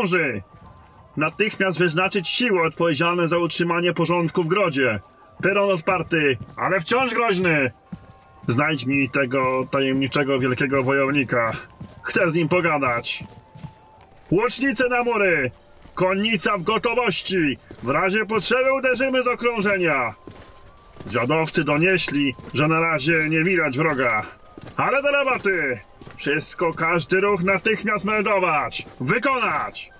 dąży? Natychmiast wyznaczyć siły odpowiedzialne za utrzymanie porządku w grodzie. Peron odparty, ale wciąż groźny. Znajdź mi tego tajemniczego wielkiego wojownika. Chcę z nim pogadać. Łocznice na mury! Konnica w gotowości! W razie potrzeby uderzymy z okrążenia! Zwiadowcy donieśli, że na razie nie widać wroga. Ale do roboty! Wszystko, każdy ruch natychmiast meldować! Wykonać!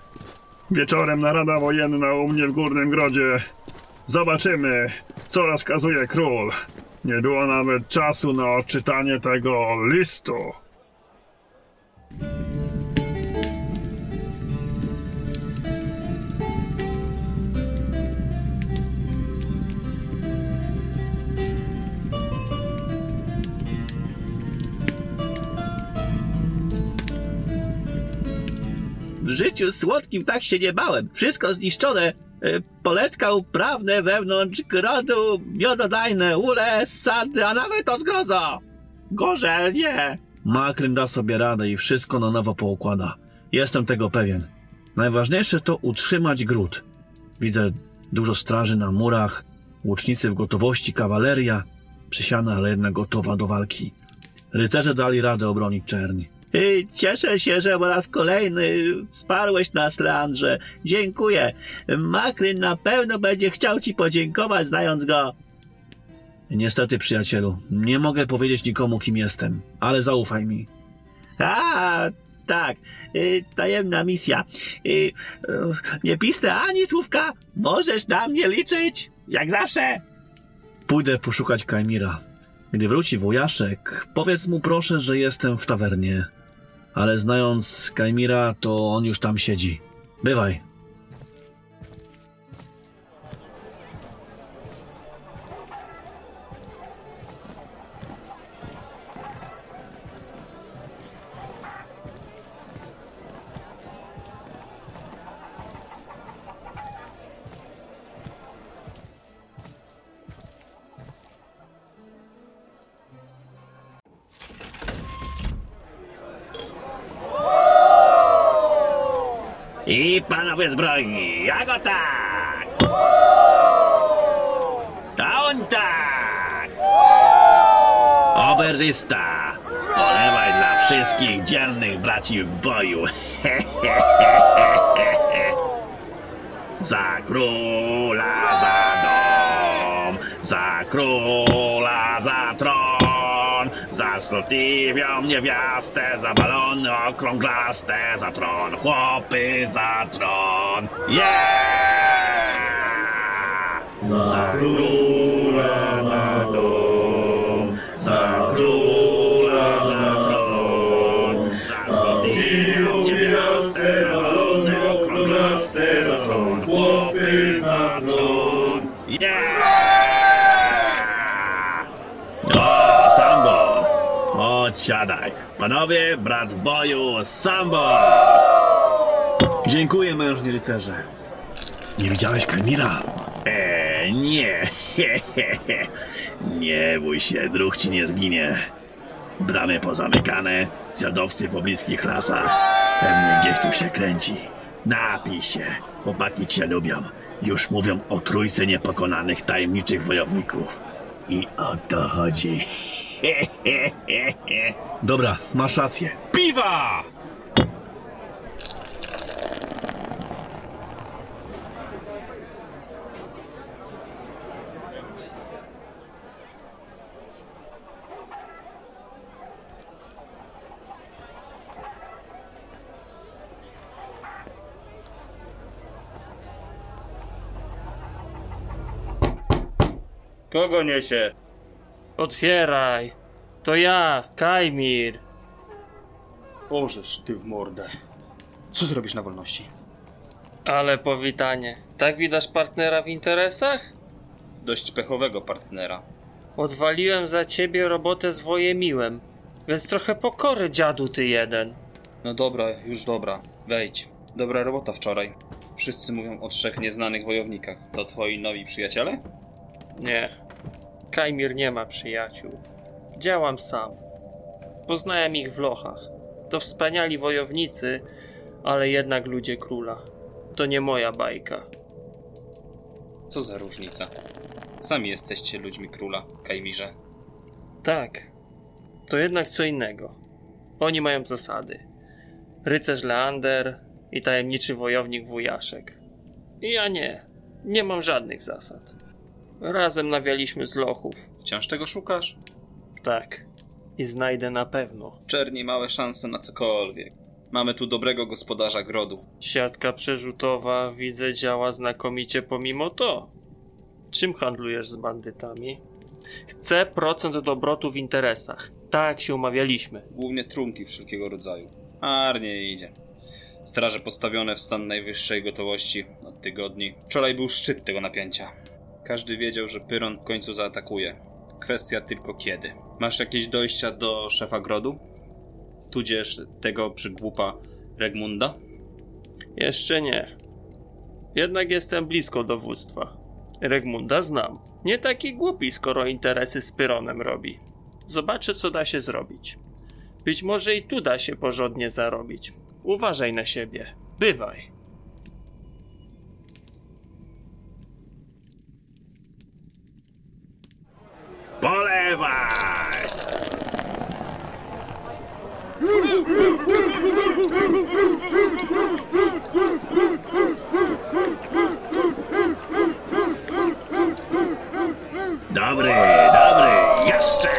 Wieczorem narada wojenna u mnie w Górnym Grodzie. Zobaczymy, co rozkazuje król. Nie było nawet czasu na odczytanie tego listu. Życiu słodkim tak się nie bałem. Wszystko zniszczone. E, Poletka uprawne wewnątrz grodu, miododajne ule, sady, a nawet o zgrozo. Gorzel nie. Makryn da sobie radę i wszystko na nowo poukłada. Jestem tego pewien. Najważniejsze to utrzymać gród. Widzę dużo straży na murach, łucznicy w gotowości, kawaleria, przysiana, ale jednak gotowa do walki. Rycerze dali radę obronić czerni. Y, Cieszę się, że po raz kolejny wsparłeś nas, Leandrze. Dziękuję. Makryn na pewno będzie chciał ci podziękować, znając go. Niestety, przyjacielu, nie mogę powiedzieć nikomu, kim jestem, ale zaufaj mi. A, tak, y, tajemna misja. Y, nie pisnę ani słówka. Możesz na mnie liczyć, jak zawsze. Pójdę poszukać Kajmira. Gdy wróci wujaszek, powiedz mu proszę, że jestem w tawernie. Ale znając Kajmira, to on już tam siedzi. Bywaj. I panowie zbrojni, ja go tak! A on tak! Oberżysta, polewaj dla wszystkich dzielnych braci w boju. za króla, za dom, za króla, za slotiwią niewiastę, za balony okrąglaste, za tron, chłopy, za tron. Yeah! Za króla, siadaj. Panowie, brat w boju, Sambo! Dziękuję, mężni rycerze. Nie widziałeś Kajmira? E, nie. nie bój się, druh ci nie zginie. Bramy pozamykane, zwiadowcy w pobliskich lasach. Pewnie gdzieś tu się kręci. Napij się, chłopaki cię lubią. Już mówią o trójce niepokonanych tajemniczych wojowników. I o to chodzi. Dobra, masz rację. Piwa! Kogo niesie? Otwieraj. To ja, Kajmir. Orzesz ty w mordę. Co ty robisz na wolności? Ale powitanie. Tak widać partnera w interesach? Dość pechowego partnera. Odwaliłem za ciebie robotę z Wojemiłem. Więc trochę pokory, dziadu ty jeden. No dobra, już dobra. Wejdź. Dobra robota wczoraj. Wszyscy mówią o trzech nieznanych wojownikach. To twoi nowi przyjaciele? Nie. Kajmir nie ma przyjaciół. Działam sam. Poznałem ich w lochach. To wspaniali wojownicy, ale jednak ludzie króla. To nie moja bajka. Co za różnica? Sami jesteście ludźmi króla, Kajmirze. Tak, to jednak co innego. Oni mają zasady. Rycerz Leander i tajemniczy wojownik Wujaszek. I ja nie. Nie mam żadnych zasad. Razem nawialiśmy z lochów. Wciąż tego szukasz? Tak. I znajdę na pewno. Czerni małe szanse na cokolwiek. Mamy tu dobrego gospodarza grodu. Siatka przerzutowa widzę działa znakomicie pomimo to. Czym handlujesz z bandytami? Chcę procent do obrotu w interesach. Tak się umawialiśmy. Głównie trunki wszelkiego rodzaju. Arnie idzie. Straże postawione w stan najwyższej gotowości od tygodni. Wczoraj był szczyt tego napięcia. Każdy wiedział, że Pyron w końcu zaatakuje. Kwestia tylko kiedy. Masz jakieś dojścia do szefa grodu? Tudzież tego przygłupa Regmunda? Jeszcze nie. Jednak jestem blisko dowództwa. Regmunda znam. Nie taki głupi, skoro interesy z Pyronem robi. Zobaczę, co da się zrobić. Być może i tu da się porządnie zarobić. Uważaj na siebie. Bywaj. Polewaj! Dobry, dobry, jeszcze!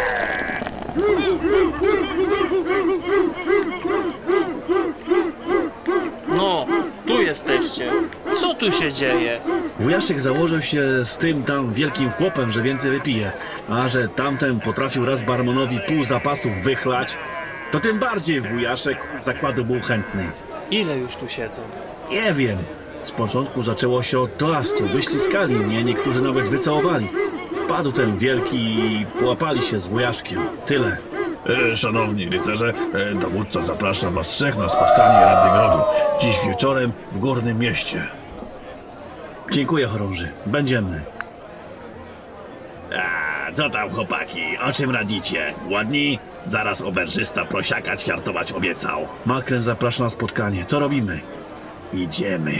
Jesteście. Co tu się dzieje? Wujaszek założył się z tym tam wielkim chłopem, że więcej wypije, a że tamten potrafił raz barmonowi pół zapasów wychlać, to tym bardziej wujaszek zakładu był chętny. Ile już tu siedzą? Nie wiem. Z początku zaczęło się od toastu, wyściskali mnie, niektórzy nawet wycałowali. Wpadł ten wielki i połapali się z wujaszkiem. Tyle. E, szanowni rycerze, e, dowódca zaprasza was trzech na spotkanie Rady Grodu. Dziś wieczorem w Górnym Mieście. Dziękuję, chorąży. Będziemy. A, co tam chłopaki, o czym radzicie? Ładni? Zaraz oberżysta prosiaka ćwiartować obiecał. Makrę zaprasza na spotkanie. Co robimy? Idziemy.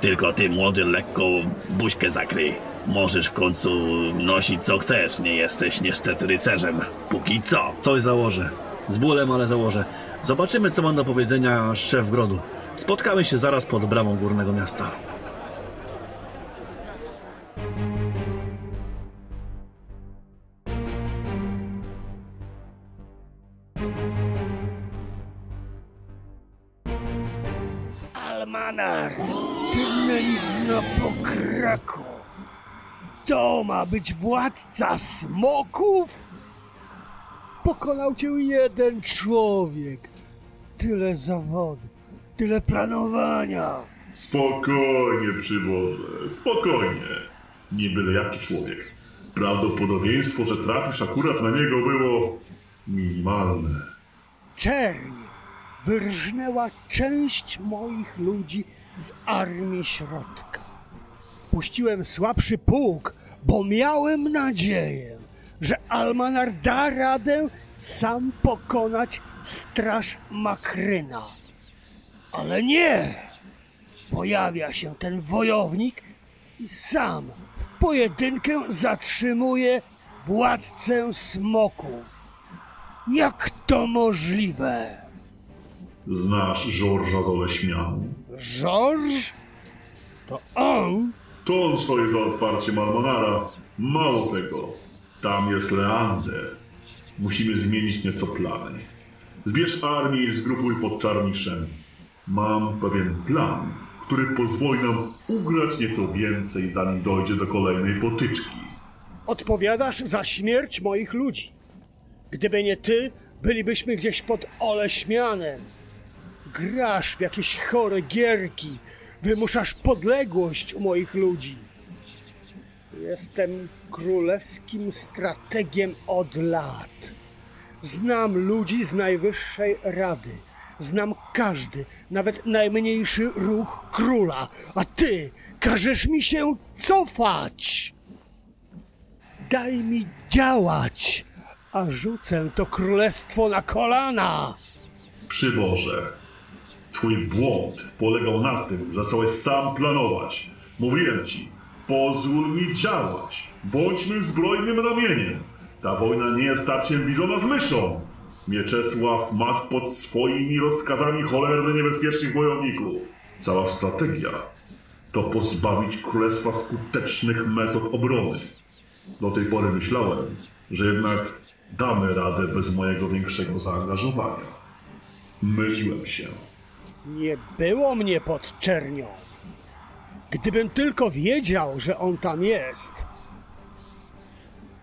Tylko ty, młody, lekko buźkę zakryj. Możesz w końcu nosić co chcesz, nie jesteś niestety rycerzem. Póki co. Coś założę. Z bólem, ale założę. Zobaczymy, co ma do powiedzenia szef grodu. Spotkamy się zaraz pod bramą górnego miasta. Almanar, ty mylizno pokraku. To ma być władca smoków? Pokonał cię jeden człowiek. Tyle zawodu, tyle planowania. Spokojnie, przyboże, spokojnie. Nie byle jaki człowiek. Prawdopodobieństwo, że trafisz akurat na niego było minimalne. Czerń wyrżnęła część moich ludzi z armii środka. Puściłem słabszy pułk, bo miałem nadzieję, że Almanar da radę sam pokonać straż Makryna. Ale nie! Pojawia się ten wojownik i sam w pojedynkę zatrzymuje władcę smoków. Jak to możliwe? Znasz Żorża z Oleśmianu? George? To on? To on stoi za otwarciem Almanara. Mało tego, tam jest Leander. Musimy zmienić nieco plany. Zbierz armię i zgrupuj pod Czarniszem. Mam pewien plan, który pozwoli nam ugrać nieco więcej, zanim dojdzie do kolejnej potyczki. Odpowiadasz za śmierć moich ludzi. Gdyby nie ty, bylibyśmy gdzieś pod Oleśmianem. Grasz w jakieś chore gierki, wymuszasz podległość u moich ludzi. Jestem królewskim strategiem od lat. Znam ludzi z najwyższej rady. Znam każdy, nawet najmniejszy ruch króla, a ty każesz mi się cofać. Daj mi działać, a rzucę to królestwo na kolana. Przyboże, Twój błąd polegał na tym, że zacząłeś sam planować. Mówiłem ci, pozwól mi działać. Bądźmy zbrojnym ramieniem. Ta wojna nie jest starciem bizona z myszą. Mieczesław ma pod swoimi rozkazami cholernie niebezpiecznych wojowników. Cała strategia to pozbawić królestwa skutecznych metod obrony. Do tej pory myślałem, że jednak damy radę bez mojego większego zaangażowania. Myliłem się. Nie było mnie pod czernią. Gdybym tylko wiedział, że on tam jest,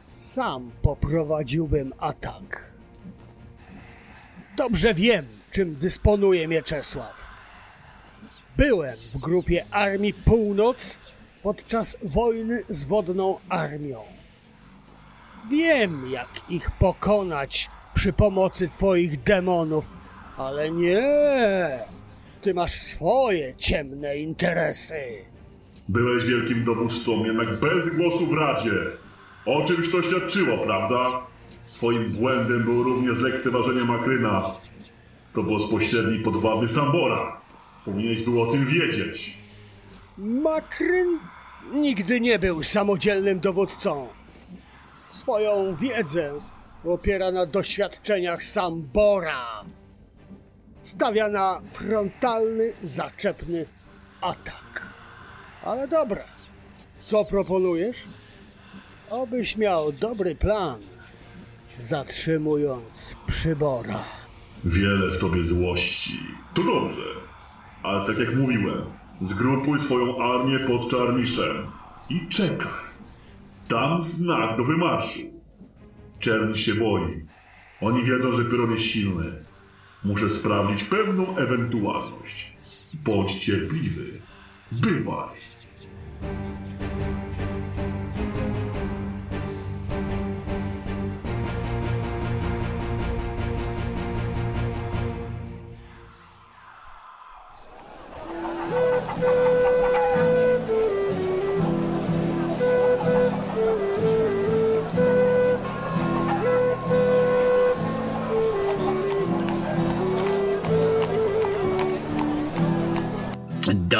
sam poprowadziłbym atak. Dobrze wiem, czym dysponuje Mieczesław. Byłem w grupie Armii Północ podczas wojny z Wodną Armią. Wiem, jak ich pokonać przy pomocy twoich demonów, ale nie. Ty masz swoje ciemne interesy. Byłeś wielkim dowódcą, jednak bez głosu w Radzie. O czymś to świadczyło, prawda? Twoim błędem było również lekceważenie Makryna. To było z pośredniej podwładny Sambora. Powinieneś był o tym wiedzieć. Makryn nigdy nie był samodzielnym dowódcą. Swoją wiedzę opiera na doświadczeniach Sambora. Stawia na frontalny, zaczepny atak. Ale dobra, co proponujesz? Obyś miał dobry plan, zatrzymując przybora. Wiele w tobie złości. To dobrze. Ale tak jak mówiłem, zgrupuj swoją armię pod Czarniszem i czekaj. Dam znak do wymarszu. Czerni się boi. Oni wiedzą, że Pyron jest silny. Muszę sprawdzić pewną ewentualność. Bądź cierpliwy. Bywaj.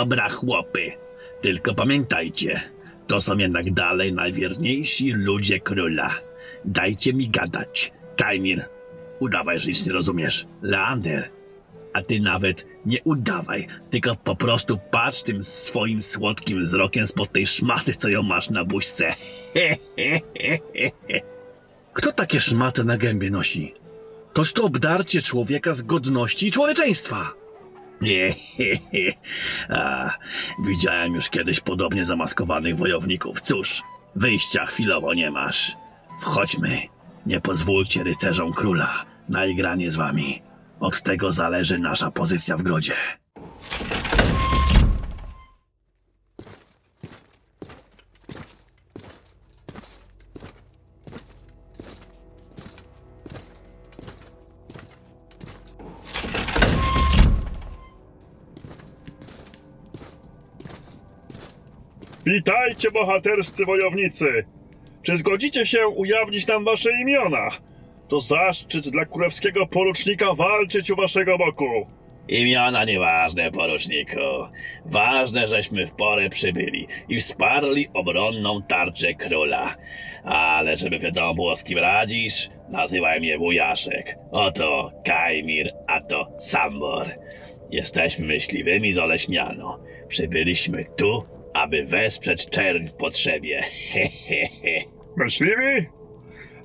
Dobra, chłopy. Tylko pamiętajcie, to są jednak dalej najwierniejsi ludzie króla. Dajcie mi gadać. Kajmir, udawaj, że nic nie rozumiesz. Leander, a ty nawet nie udawaj, tylko po prostu patrz tym swoim słodkim wzrokiem spod tej szmaty, co ją masz na buźce. Kto takie szmaty na gębie nosi? Toż to obdarcie człowieka z godności i człowieczeństwa. Nie, A, widziałem już kiedyś podobnie zamaskowanych wojowników. Cóż, wyjścia chwilowo nie masz. Wchodźmy. Nie pozwólcie rycerzom króla na igranie z wami. Od tego zależy nasza pozycja w grodzie. Witajcie, bohaterscy wojownicy! Czy zgodzicie się ujawnić nam wasze imiona? To zaszczyt dla królewskiego porucznika walczyć u waszego boku. Imiona nieważne, poruczniku. Ważne, żeśmy w porę przybyli i wsparli obronną tarczę króla. Ale żeby wiadomo było, z kim radzisz, nazywaj mnie wujaszek. Oto Kajmir, a to Sambor. Jesteśmy myśliwymi z Oleśmianu. Przybyliśmy tu, aby wesprzeć czerń w potrzebie. Myśliwi?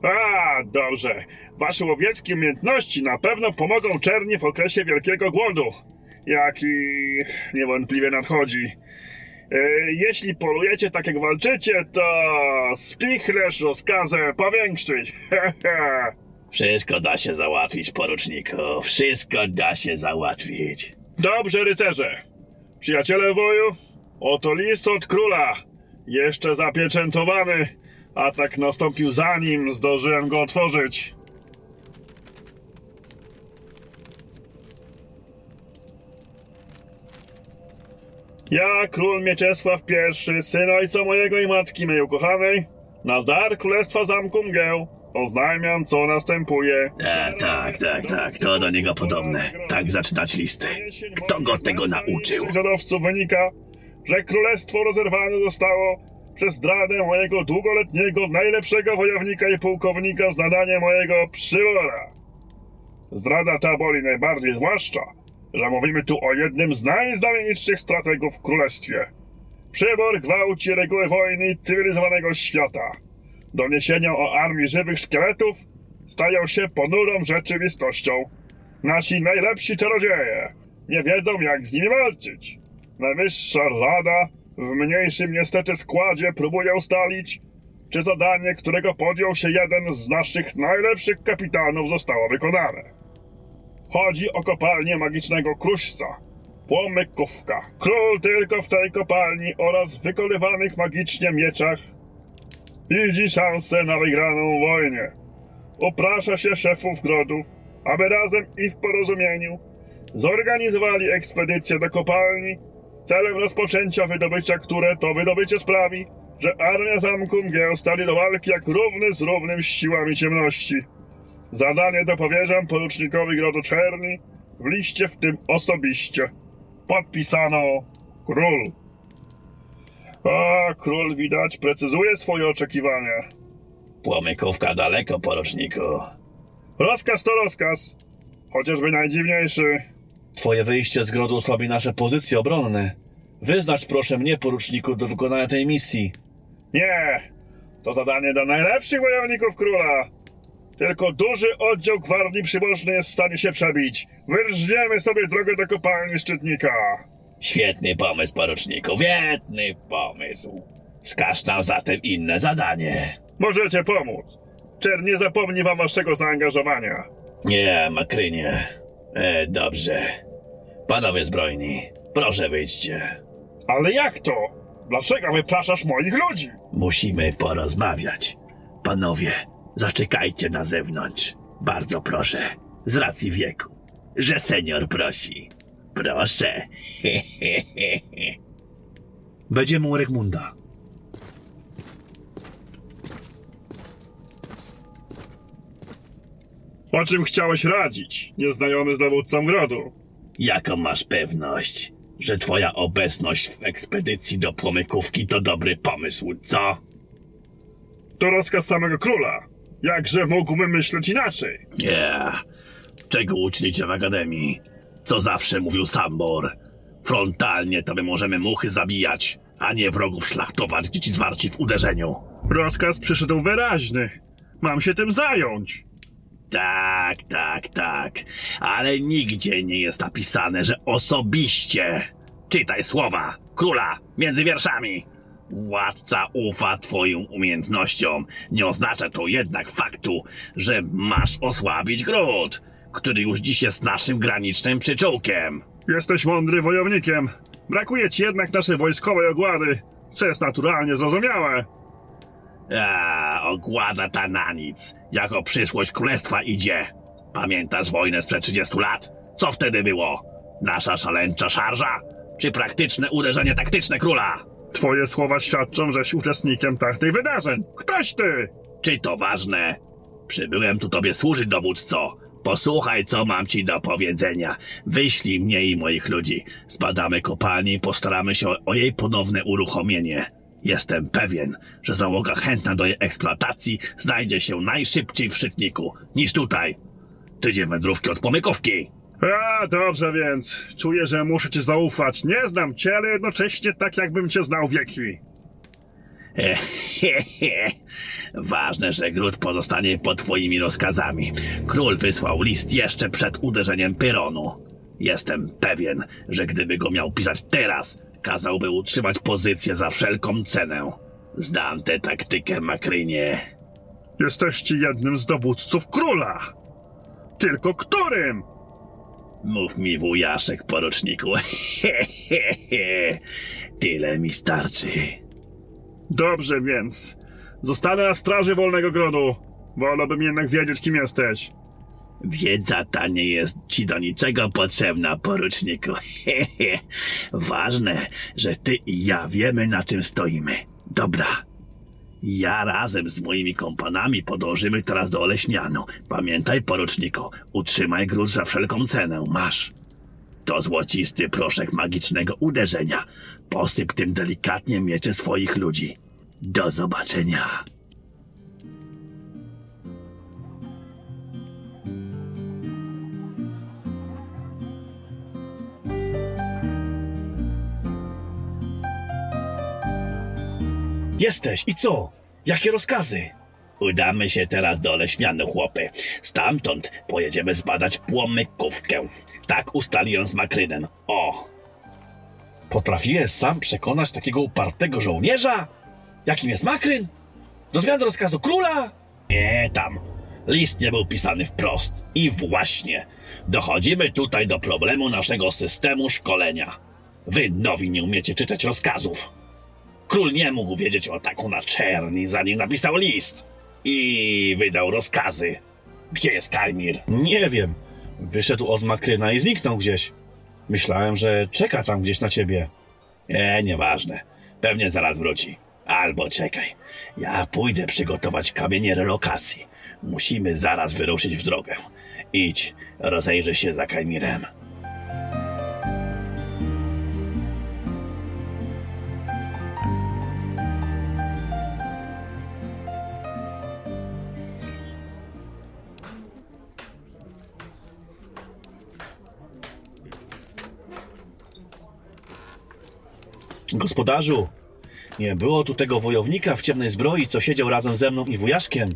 A, dobrze. Wasze łowieckie umiejętności na pewno pomogą czerni w okresie wielkiego głodu, jaki niewątpliwie nadchodzi. E, jeśli polujecie tak jak walczycie, to spichlerz rozkazę powiększyć. Wszystko da się załatwić, poruczniku. Wszystko da się załatwić. Dobrze, rycerze. Przyjaciele woju, oto list od króla. Jeszcze zapieczętowany. Atak nastąpił zanim zdążyłem go otworzyć. Ja, król Mieczesław I, syn ojca mojego i matki mej ukochanej, na dar królestwa zamku mgieł, Oznajmiam, co następuje. E, tak, tak, tak, to do niego podobne. Tak zaczynać listy. Kto go tego nauczył? Dziadowców wynika, że królestwo rozerwane zostało przez zdradę mojego długoletniego, najlepszego wojownika i pułkownika z nadania mojego przywora. Zdrada ta boli najbardziej, zwłaszcza, że mówimy tu o jednym z najznamienitszych strategów w królestwie. Przybor gwałci reguły wojny cywilizowanego świata. Doniesienia o armii żywych szkieletów stają się ponurą rzeczywistością. Nasi najlepsi czarodzieje nie wiedzą, jak z nimi walczyć. Najwyższa Rada w mniejszym niestety składzie próbuje ustalić, czy zadanie, którego podjął się jeden z naszych najlepszych kapitanów, zostało wykonane. Chodzi o kopalnię magicznego kruszca, płomykówka. Król tylko w tej kopalni oraz wykonywanych magicznie mieczach widzi szansę na wygraną wojnie. Uprasza się szefów grodów, aby razem i w porozumieniu zorganizowali ekspedycję do kopalni celem rozpoczęcia wydobycia, które to wydobycie sprawi, że armia zamku mgieł stali do walki jak równy z równym z siłami ciemności. Zadanie to powierzam porucznikowi Grodu Czerni w liście w tym osobiście. Podpisano król. A, król widać precyzuje swoje oczekiwania. Płomykówka daleko, poruczniku. Rozkaz to rozkaz, chociażby najdziwniejszy. Twoje wyjście z grodu osłabi nasze pozycje obronne. Wyznacz proszę mnie, poruczniku, do wykonania tej misji. Nie, to zadanie dla najlepszych wojowników króla. Tylko duży oddział gwardii przybocznej jest w stanie się przebić. Wyrżniemy sobie drogę do kopalni szczytnika. Świetny pomysł, poruczniku, świetny pomysł. Wskaż nam zatem inne zadanie. Możecie pomóc. Czer nie zapomni wam waszego zaangażowania. Nie, Makrynie. E, dobrze. Panowie zbrojni, proszę wyjdźcie. Ale jak to? Dlaczego wypraszasz moich ludzi? Musimy porozmawiać. Panowie, zaczekajcie na zewnątrz. Bardzo proszę, z racji wieku, że senior prosi. Proszę. Będziemy u Regmunda. O czym chciałeś radzić, nieznajomy z dowódcą grodu? Jaką masz pewność, że twoja obecność w ekspedycji do płomykówki to dobry pomysł, co? To rozkaz samego króla. Jakże mógłbym myśleć inaczej? Nie. Czego uczynicie w akademii? Co zawsze mówił Sambor. Frontalnie to my możemy muchy zabijać, a nie wrogów szlachtować, gdzie ci zwarci w uderzeniu. Rozkaz przyszedł wyraźny. Mam się tym zająć. Tak, tak, tak. Ale nigdzie nie jest napisane, że osobiście. Czytaj słowa króla między wierszami. Władca ufa twoim umiejętnościom. Nie oznacza to jednak faktu, że masz osłabić gród, który już dziś jest naszym granicznym przyczółkiem. Jesteś mądry wojownikiem. Brakuje ci jednak naszej wojskowej ogłady, co jest naturalnie zrozumiałe. A, ogłada ta na nic. Jako przyszłość królestwa idzie. Pamiętasz wojnę sprzed 30 lat? Co wtedy było? Nasza szaleńcza szarża? Czy praktyczne uderzenie taktyczne króla? Twoje słowa świadczą, żeś uczestnikiem tamtych wydarzeń. Ktoś ty! Czy to ważne? Przybyłem tu tobie służyć, dowódco. Posłuchaj, co mam ci do powiedzenia. Wyślij mnie i moich ludzi. Zbadamy kopalnię i postaramy się o jej ponowne uruchomienie. Jestem pewien, że załoga chętna do jej eksploatacji znajdzie się najszybciej w Szczytniku, niż tutaj. Tydzień wędrówki od pomykówki. A, dobrze więc. Czuję, że muszę ci zaufać. Nie znam cię, ale jednocześnie tak jakbym cię znał wieki. Ważne, że gród pozostanie pod twoimi rozkazami. Król wysłał list jeszcze przed uderzeniem Pyronu. Jestem pewien, że gdyby go miał pisać teraz, kazałby utrzymać pozycję za wszelką cenę. Znam tę taktykę, Makrynie. Jesteście jednym z dowódców króla. Tylko którym? Mów mi, wujaszek, poruczniku. Tyle mi starczy. Dobrze więc. Zostanę na straży Wolnego Grodu. Wolałbym jednak wiedzieć, kim jesteś. Wiedza ta nie jest ci do niczego potrzebna, poruczniku. Ważne, że ty i ja wiemy, na czym stoimy. Dobra. Ja razem z moimi kompanami podążymy teraz do Oleśmianu. Pamiętaj, poruczniku, utrzymaj gród za wszelką cenę. Masz. To złocisty proszek magicznego uderzenia. Posyp tym delikatnie miecze swoich ludzi. Do zobaczenia. Jesteś i co? Jakie rozkazy? Udamy się teraz do Oleśmianu, chłopy. Stamtąd pojedziemy zbadać płomykówkę. Tak ustaliłem z Makrynem. O! Potrafiłeś sam przekonać takiego upartego żołnierza? Jakim jest Makryn? Do zmiany rozkazu króla? Nie tam. List nie był pisany wprost. I właśnie. Dochodzimy tutaj do problemu naszego systemu szkolenia. Wy nowi nie umiecie czytać rozkazów. Król nie mógł wiedzieć o ataku na czerni, zanim napisał list. I wydał rozkazy. Gdzie jest Kajmir? Nie wiem. Wyszedł od Makryna i zniknął gdzieś. Myślałem, że czeka tam gdzieś na ciebie. E, nieważne. Pewnie zaraz wróci. Albo czekaj. Ja pójdę przygotować kamienie relokacji. Musimy zaraz wyruszyć w drogę. Idź, rozejrzyj się za Kajmirem. Gospodarzu, nie było tu tego wojownika w ciemnej zbroi, co siedział razem ze mną i wujaszkiem.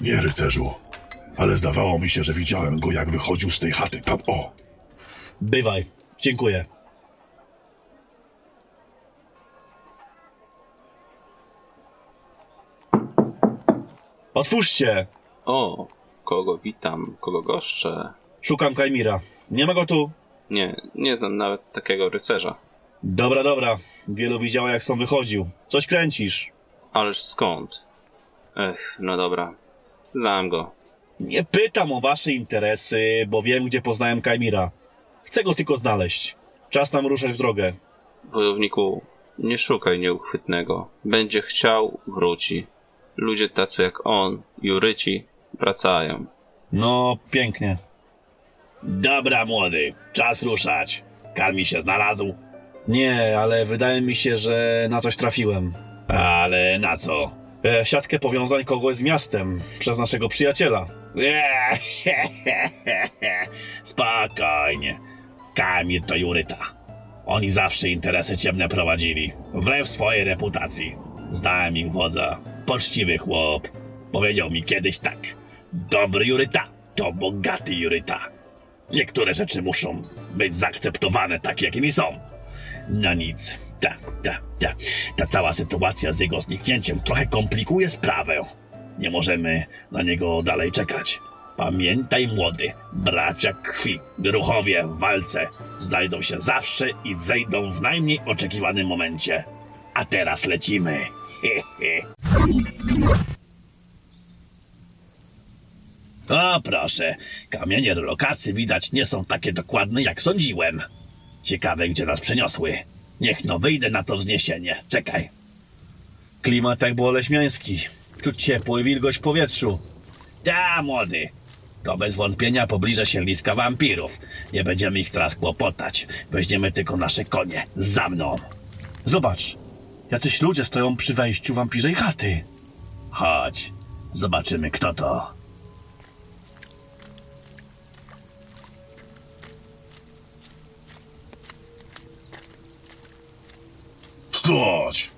Nie, rycerzu. Ale zdawało mi się, że widziałem go, jak wychodził z tej chaty. Tam, o! Bywaj. Dziękuję. Otwórzcie! O, kogo witam, kogo goszczę. Szukam Kajmira. Nie ma go tu. Nie, nie znam nawet takiego rycerza. Dobra, dobra. Wielu widziała, jak stąd wychodził. Coś kręcisz. Ależ skąd? Ech, no dobra. Znam go. Nie pytam o wasze interesy, bo wiem, gdzie poznałem Kajmira. Chcę go tylko znaleźć. Czas nam ruszać w drogę. Wojowniku, nie szukaj nieuchwytnego. Będzie chciał, wróci. Ludzie tacy jak on, Juryci, wracają. No, pięknie. Dobra, młody, czas ruszać. Karmi się znalazł. Nie, ale wydaje mi się, że na coś trafiłem. Ale na co? E, siatkę powiązań kogoś z miastem przez naszego przyjaciela. Spokojnie. Kamil to Juryta. Oni zawsze interesy ciemne prowadzili, wbrew swojej reputacji. Znałem ich wodza. Poczciwy chłop. Powiedział mi kiedyś tak. Dobry Juryta to bogaty Juryta. Niektóre rzeczy muszą być zaakceptowane tak, jakimi są. No nic. Ta, ta, ta. Ta cała sytuacja z jego zniknięciem trochę komplikuje sprawę. Nie możemy na niego dalej czekać. Pamiętaj, młody, bracia krwi, ruchowie w walce znajdą się zawsze i zejdą w najmniej oczekiwanym momencie. A teraz lecimy. He, he. O, proszę, kamienie relokacji widać nie są takie dokładne, jak sądziłem. Ciekawe, gdzie nas przeniosły. Niech no wyjdę na to wzniesienie. Czekaj. Klimat jak było leśmiański. Czuć ciepło i wilgoć w powietrzu. Da, młody. To bez wątpienia pobliże się liska wampirów. Nie będziemy ich teraz kłopotać. Weźmiemy tylko nasze konie. Za mną. Zobacz. Jacyś ludzie stoją przy wejściu wampirzej chaty. Chodź. Zobaczymy, kto to. Stać!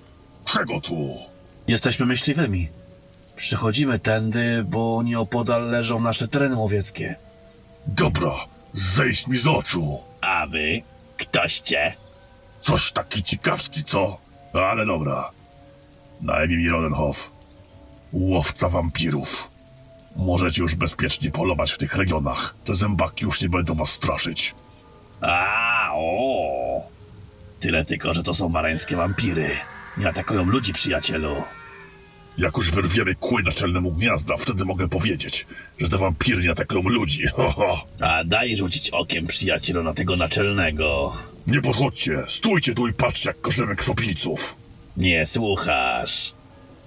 Czego tu? Jesteśmy myśliwymi. Przychodzimy tędy, bo nieopodal leżą nasze tereny łowieckie. Dobra, zejść mi z oczu. A wy? Ktoście? Coś taki ciekawski, co? Ale dobra. Na imię Rodenhoff. Łowca wampirów. Możecie już bezpiecznie polować w tych regionach. Te zębaki już nie będą was straszyć. A, o. Tyle tylko, że to są marańskie wampiry. Nie atakują ludzi, przyjacielu. Jak już wyrwiemy kły naczelnemu gniazda, wtedy mogę powiedzieć, że te wampiry nie atakują ludzi. Ho, ho. A daj rzucić okiem, przyjacielu, na tego naczelnego. Nie podchodźcie, stójcie tu i patrzcie jak korzemy krwopijców. Nie słuchasz.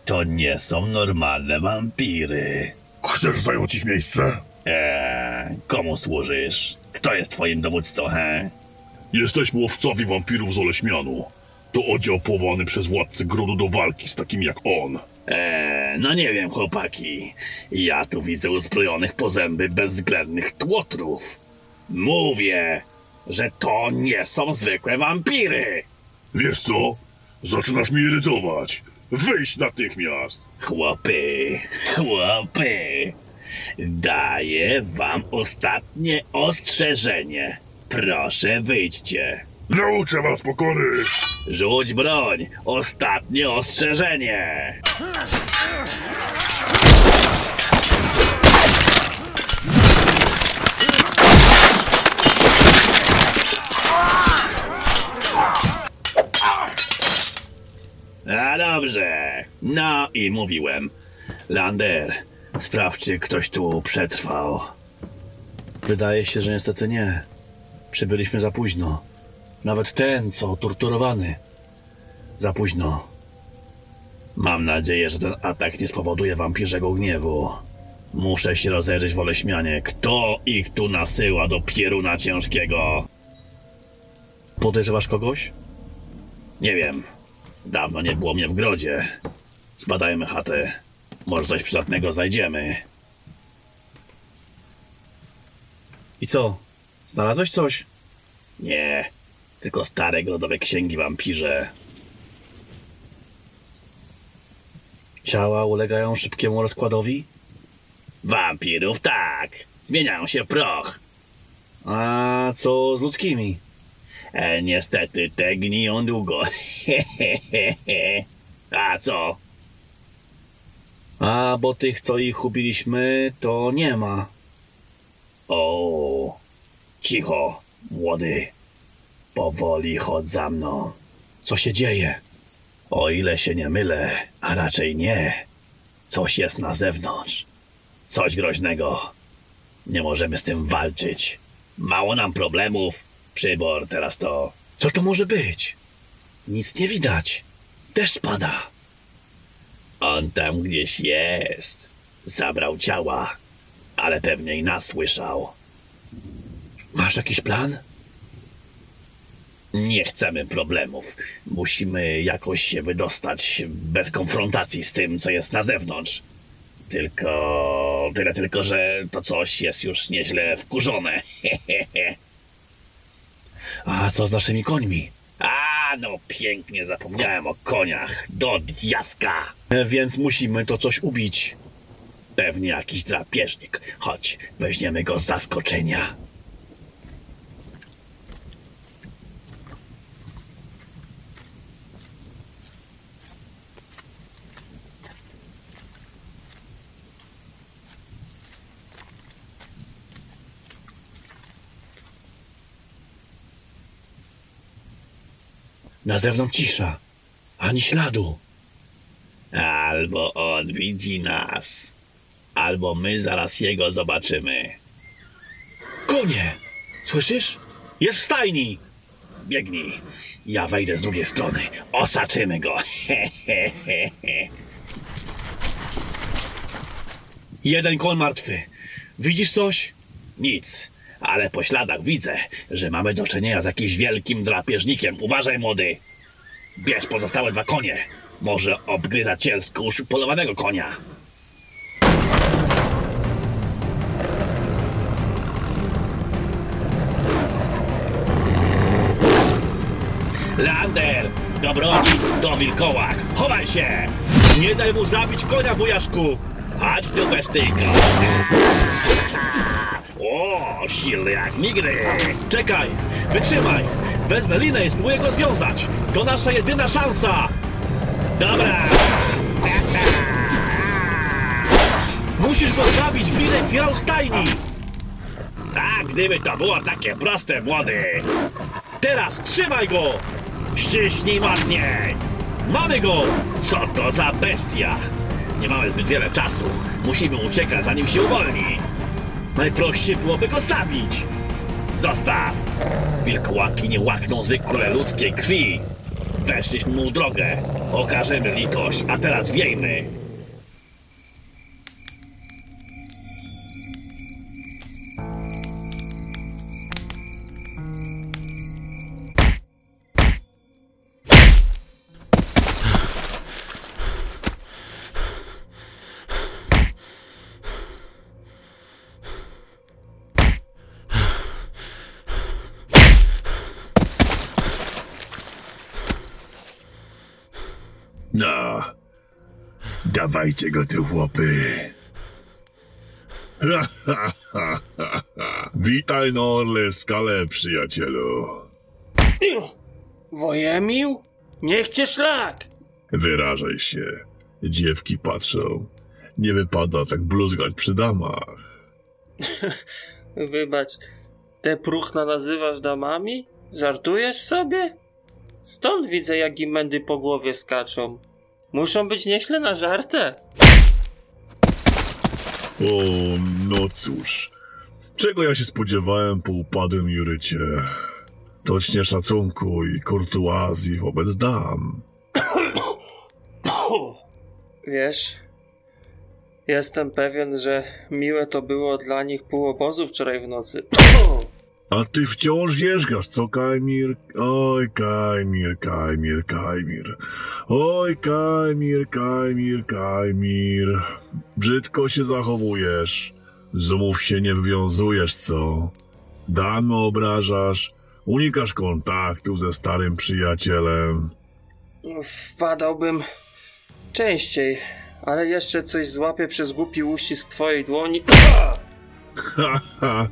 To nie są normalne wampiry. Chcesz zająć ich miejsce? Eee, komu służysz? Kto jest twoim dowódcą, he? Jesteśmy łowcowi wampirów z Oleśmianu. To oddział powołany przez władcę Grodu do walki z takimi jak on. Eee, no nie wiem, chłopaki. Ja tu widzę uzbrojonych po zęby bezwzględnych tłotrów. Mówię, że to nie są zwykłe wampiry. Wiesz co? Zaczynasz mnie irytować. Wyjść natychmiast! Chłopy, chłopy, daję wam ostatnie ostrzeżenie. Proszę wyjdźcie. Nauczę was pokory! Rzuć broń. Ostatnie ostrzeżenie. A dobrze. No i mówiłem. Lander, sprawdź, czy ktoś tu przetrwał. Wydaje się, że niestety nie. Przybyliśmy za późno. Nawet ten, co torturowany. Za późno. Mam nadzieję, że ten atak nie spowoduje wampirzego gniewu. Muszę się rozejrzeć w Oleśmianie. Kto ich tu nasyła do pieruna ciężkiego? Podejrzewasz kogoś? Nie wiem. Dawno nie było mnie w grodzie. Zbadajmy chatę. Może coś przydatnego znajdziemy. I co? Znalazłeś coś? Nie, tylko stare grodowe księgi wampirze. Ciała ulegają szybkiemu rozkładowi? Wampirów tak. Zmieniają się w proch. A co z ludzkimi? E, niestety te gniją długo. A co? A bo tych, co ich ubiliśmy, to nie ma. O, cicho, młody. Powoli chodź za mną. Co się dzieje? O ile się nie mylę, a raczej nie, coś jest na zewnątrz. Coś groźnego. Nie możemy z tym walczyć. Mało nam problemów. Przybor teraz to. Co to może być? Nic nie widać. Deszcz pada. On tam gdzieś jest. Zabrał ciała, ale pewnie i nas słyszał. Masz jakiś plan? Nie chcemy problemów. Musimy jakoś się wydostać bez konfrontacji z tym, co jest na zewnątrz. Tylko. Tyle tylko, że to coś jest już nieźle wkurzone. A co z naszymi końmi? A, no pięknie zapomniałem o koniach. Do diaska. E, Więc musimy to coś ubić. Pewnie jakiś drapieżnik. Chodź, weźmiemy go z zaskoczenia. Na zewnątrz cisza. Ani śladu. Albo on widzi nas, albo my zaraz jego zobaczymy. Konie! Słyszysz? Jest w stajni! Biegnij. Ja wejdę z drugiej strony. Osaczymy go. Jeden koń martwy. Widzisz coś? Nic. Ale po śladach widzę, że mamy do czynienia z jakimś wielkim drapieżnikiem. Uważaj, młody. Bierz pozostałe dwa konie. Może obgryza ciel z polowanego konia. Lander! Do broni! Do wilkołak! Chowaj się! Nie daj mu zabić konia, wujaszku! Chodź tu, bestyjko! O, silny jak nigdy! Czekaj! Wytrzymaj! Wezmę linę i spróbuję go związać! To nasza jedyna szansa! Dobra! Musisz go zabić bliżej finału stajni! A gdyby to było takie proste, młody! Teraz trzymaj go! Ściśnij mocniej! Mamy go! Co to za bestia? Nie mamy zbyt wiele czasu. Musimy uciekać, zanim się uwolni. Najprościej byłoby go zabić! Zostaw! Wilkołaki nie łakną zwykłe ludzkiej krwi. Weszliśmy mu drogę. Okażemy litość, a teraz wiejmy. Dawajcie go tu, chłopy. Witaj na Orle skale, przyjacielu. Wojemił? Niech cię szlak! Wyrażaj się. Dziewki patrzą. Nie wypada tak bluzgać przy damach. Wybacz, te próchna nazywasz damami? Żartujesz sobie? Stąd widzę, jak im mędy po głowie skaczą. Muszą być nieźle na żartę. O, no cóż. Czego ja się spodziewałem po upadłym Jurycie? Tocznie szacunku i kurtuazji wobec dam. Wiesz, jestem pewien, że miłe to było dla nich pół obozu wczoraj w nocy. A ty wciąż wierzgasz, co Kajmir? Oj, Kajmir, Kajmir, Kajmir. Oj, Kajmir, Kajmir, Kajmir. Brzydko się zachowujesz. Z umów się nie wywiązujesz, co? Damy obrażasz. Unikasz kontaktu ze starym przyjacielem. Wpadałbym częściej, ale jeszcze coś złapię przez głupi uścisk twojej dłoni. Ha, ha.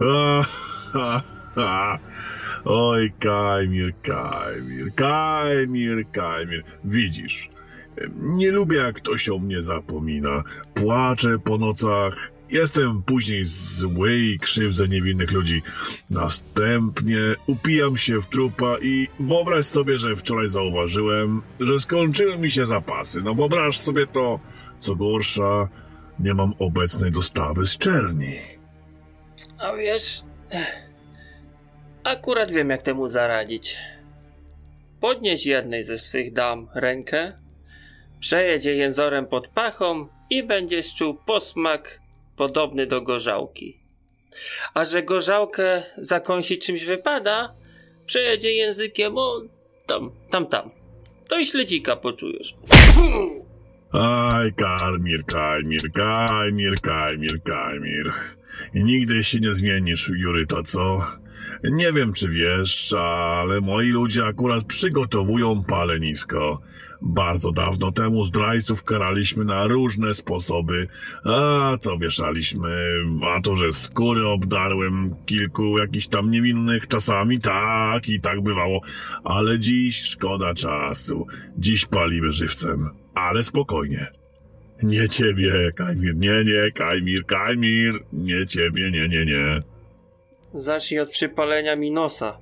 A, ha, ha. Oj, Kajmir, Kajmir, Kajmir, Kajmir. Widzisz, nie lubię jak ktoś o mnie zapomina. Płaczę po nocach. Jestem później zły i krzywdzę niewinnych ludzi. Następnie upijam się w trupa i wyobraź sobie, że wczoraj zauważyłem, że skończyły mi się zapasy. No wyobraź sobie to, co gorsza, nie mam obecnej dostawy z czerni. A wiesz, akurat wiem, jak temu zaradzić. Podnieś jednej ze swych dam rękę, przejedź jej jęzorem pod pachą i będziesz czuł posmak podobny do gorzałki. A że gorzałkę zakąsić czymś wypada, przejedzie językiem o tam, tam, tam. To i śledzika poczujesz. Aj, Kajmir, Kajmir, Kajmir, Kajmir. I nigdy się nie zmienisz, Juryta, co? Nie wiem, czy wiesz, ale moi ludzie akurat przygotowują palenisko. Bardzo dawno temu zdrajców karaliśmy na różne sposoby. A to wieszaliśmy, a to, że skóry obdarłem kilku jakichś tam niewinnych czasami, tak i tak bywało. Ale dziś szkoda czasu. Dziś palimy żywcem. Ale spokojnie. Nie ciebie, Kajmir, nie, nie, Kajmir, Kajmir, nie ciebie, nie, nie, nie. Zacznij od przypalenia mi nosa,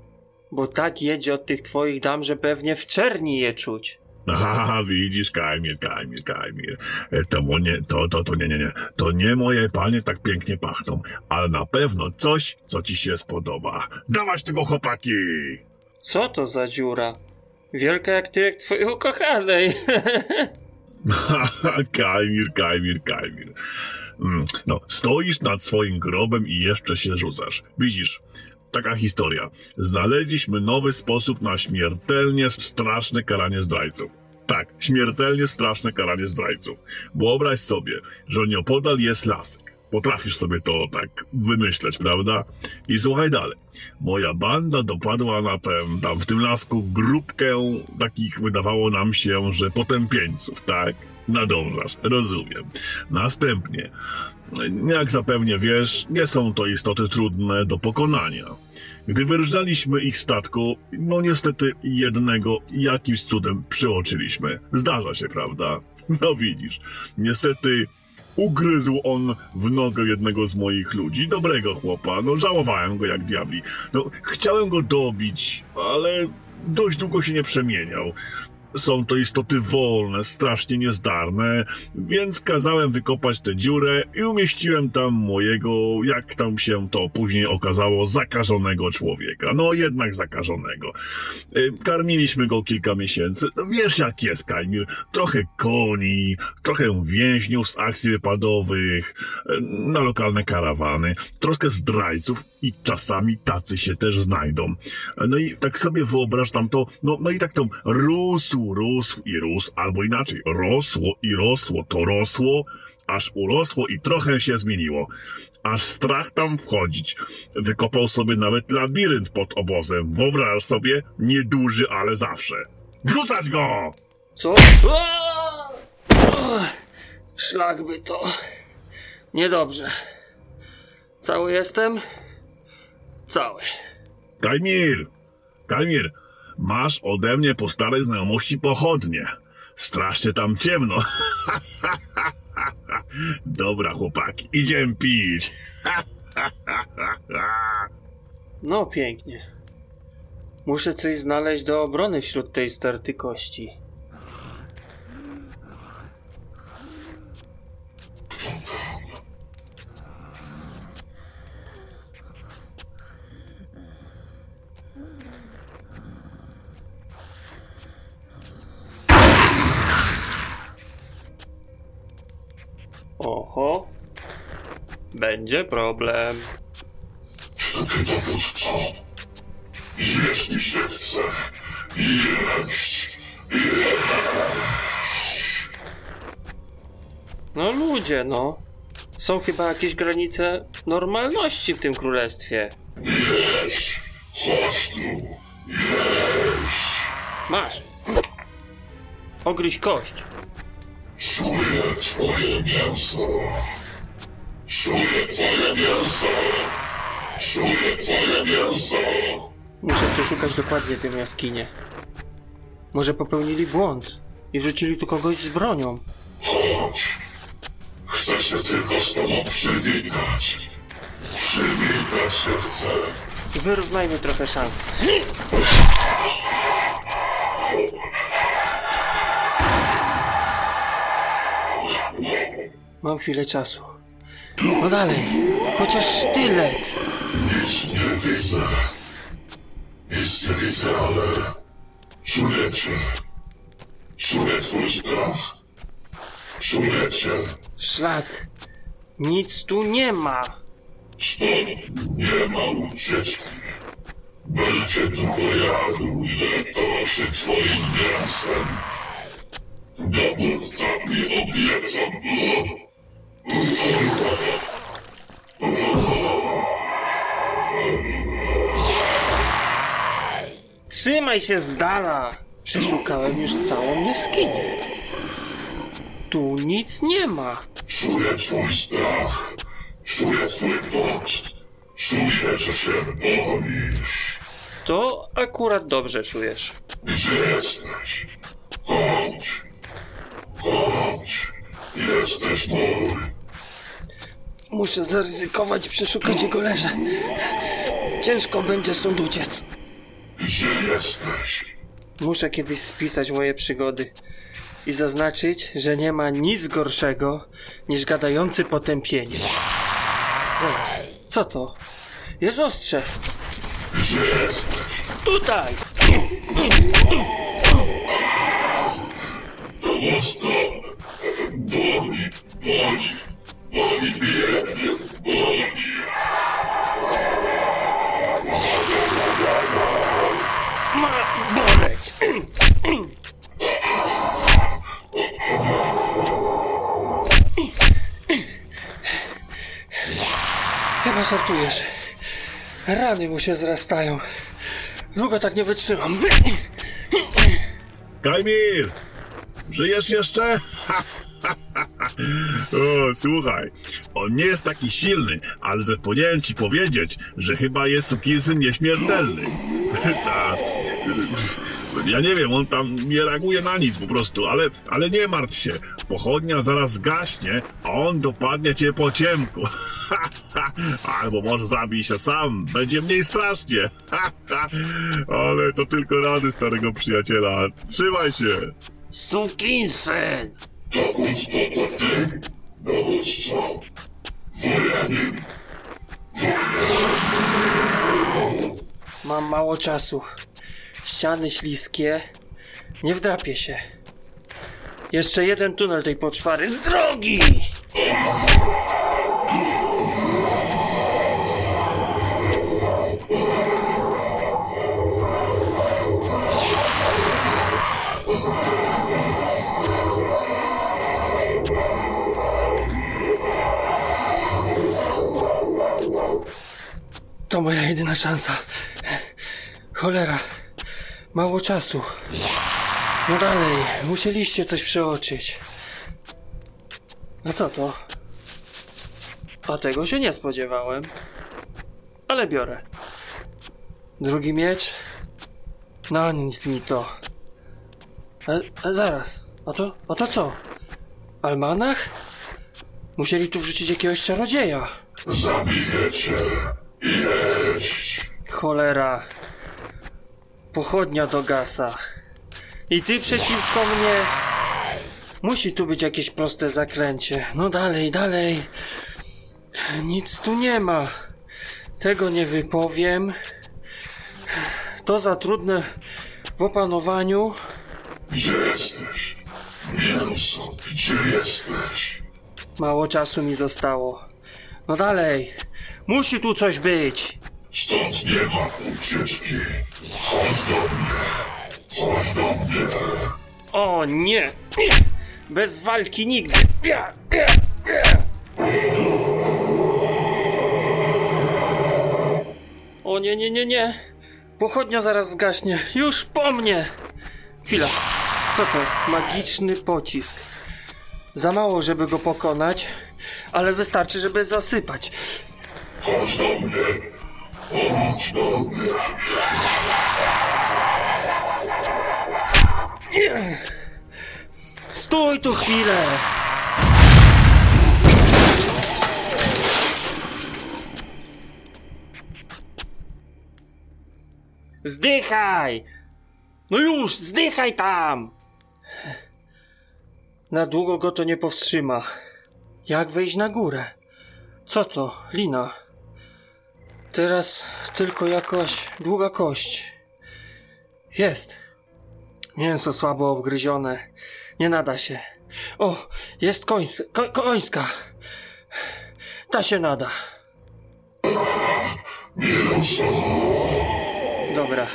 bo tak jedzie od tych twoich dam, że pewnie w czerni je czuć. Aha, widzisz, Kajmir, Kajmir, Kajmir. E, To, nie, to, to, to nie, nie, nie. To nie moje panie tak pięknie pachną, ale na pewno coś, co ci się spodoba. Dawać tego chłopaki! Co to za dziura? Wielka jak tyłek twojej ukochanej. Kajmir, Kajmir, Kajmir. Mm, No, stoisz nad swoim grobem i jeszcze się rzucasz. Widzisz, taka historia. Znaleźliśmy nowy sposób na śmiertelnie straszne karanie zdrajców. Tak, śmiertelnie straszne karanie zdrajców. Wyobraź sobie, że nieopodal jest lasek. Potrafisz sobie to tak wymyśleć, prawda? I słuchaj dalej. Moja banda dopadła na tem, tam w tym lasku grupkę takich, wydawało nam się, że potępieńców, tak? Nadążasz, rozumiem. Następnie, jak zapewnie wiesz, nie są to istoty trudne do pokonania. Gdy wyrżnęliśmy ich statku, no niestety jednego jakimś cudem przeoczyliśmy. Zdarza się, prawda? No widzisz, niestety ugryzł on w nogę jednego z moich ludzi, dobrego chłopa, no żałowałem go jak diabli. No, chciałem go dobić, ale dość długo się nie przemieniał. Są to istoty wolne, strasznie niezdarne, więc kazałem wykopać tę dziurę i umieściłem tam mojego, jak tam się to później okazało, zakażonego człowieka. No jednak zakażonego. Y, Karmiliśmy go kilka miesięcy. No wiesz jak jest, Kajmir. Trochę koni, trochę więźniów z akcji wypadowych, y, na lokalne karawany, troszkę zdrajców i czasami tacy się też znajdą. No i tak sobie wyobraź tam to, no, no i tak tam rósł, rósł i rósł, albo inaczej, rosło i rosło, to rosło, aż urosło i trochę się zmieniło. Aż strach tam wchodzić. Wykopał sobie nawet labirynt pod obozem. Wyobraź sobie, nieduży, ale zawsze. Wrzucać go! Co? Aaa! Ach, Szlak by to. Niedobrze. Cały jestem? Cały. Kajmir! Kajmir, masz ode mnie po starej znajomości pochodnie. Strasznie tam ciemno. Dobra, chłopaki, idziemy pić. No pięknie. Muszę coś znaleźć do obrony wśród tej sterty kości. Oho. Będzie problem. Jeśli się chce jeść. No ludzie, no. Są chyba jakieś granice normalności w tym królestwie. Chodź tu. Masz. Ogryź kość. Czuję twoje mięso. Czuję twoje mięso. Czuję twoje mięso. Muszę przeszukać dokładnie tę jaskinię. Może popełnili błąd i wrzucili tu kogoś z bronią. Chodź. Chcę się tylko z tobą przywitać. Przywitać się chcę. Wyrównajmy trochę szans. Mam chwilę czasu. No dalej, chociaż sztylet. Nic nie widzę. Nic nie widzę, ale czuję cię. Czuję twój strach. Czuję cię. Szlak. Nic tu nie ma. Stąd nie ma ucieczki. Będzie długo jadł i delektował się twoim mięsem. Dowódca mi obiecał. Trzymaj się z dala. Przeszukałem już całą jaskinię. Tu nic nie ma. Czuję twój strach. Czuję twój pot. Czuję, że się boisz. To akurat dobrze czujesz. Gdzie jesteś? Chodź. Chodź. Jesteś mój. Muszę zaryzykować i przeszukać jego leże. Ciężko będzie stąd uciec. Gdzie jesteś? Muszę kiedyś spisać moje przygody i zaznaczyć, że nie ma nic gorszego niż gadający potępienie. Zaraz, co to? Jest ostrze. Gdzie jesteś? Tutaj! Ma boleć! Chyba żartujesz. Rany mu się zrastają. Długo tak nie wytrzymam. Kajmir! Żyjesz jeszcze? o, słuchaj, on nie jest taki silny, ale zapomniałem ci powiedzieć, że chyba jest sukinsyn nieśmiertelny. Ta, Ja nie wiem, on tam nie reaguje na nic po prostu, ale, ale nie martw się. Pochodnia zaraz zgaśnie, a on dopadnie cię po ciemku. Albo może zabij się sam, będzie mniej strasznie. ale to tylko rady starego przyjaciela. Trzymaj się. Sukinsyn! Mam mało czasu. Ściany śliskie. Nie wdrapię się. Jeszcze jeden tunel tej poczwary z drogi! To moja jedyna szansa. Cholera. Mało czasu. No dalej, musieliście coś przeoczyć. A co to? A tego się nie spodziewałem. Ale biorę. Drugi miecz? No nic mi to. A, a zaraz. A to, a to co? Almanach? Musieli tu wrzucić jakiegoś czarodzieja. Cholera. Pochodnia do gasa. I ty przeciwko mnie. Musi tu być jakieś proste zaklęcie. No dalej, dalej. Nic tu nie ma. Tego nie wypowiem. To za trudne w opanowaniu. Gdzie jesteś? Mięso, gdzie jesteś? Mało czasu mi zostało. No dalej. Musi tu coś być. Stąd nie ma ucieczki. Chodź do mnie. Chodź do mnie. O nie! Bez walki nigdy! O nie, nie, nie, nie! Pochodnia zaraz zgaśnie. Już po mnie! Chwila. Co to? Magiczny pocisk. Za mało, żeby go pokonać, ale wystarczy, żeby zasypać. Chodź do mnie. Chodź do mnie. Stój tu chwilę! Zdychaj! No już, zdychaj tam! Na długo go to nie powstrzyma. Jak wejść na górę? Co to? Lina. Teraz tylko jakoś długa kość. Jest. Mięso słabo obgryzione. Nie nada się. O, jest końs ko końska. Ta się nada. Dobra.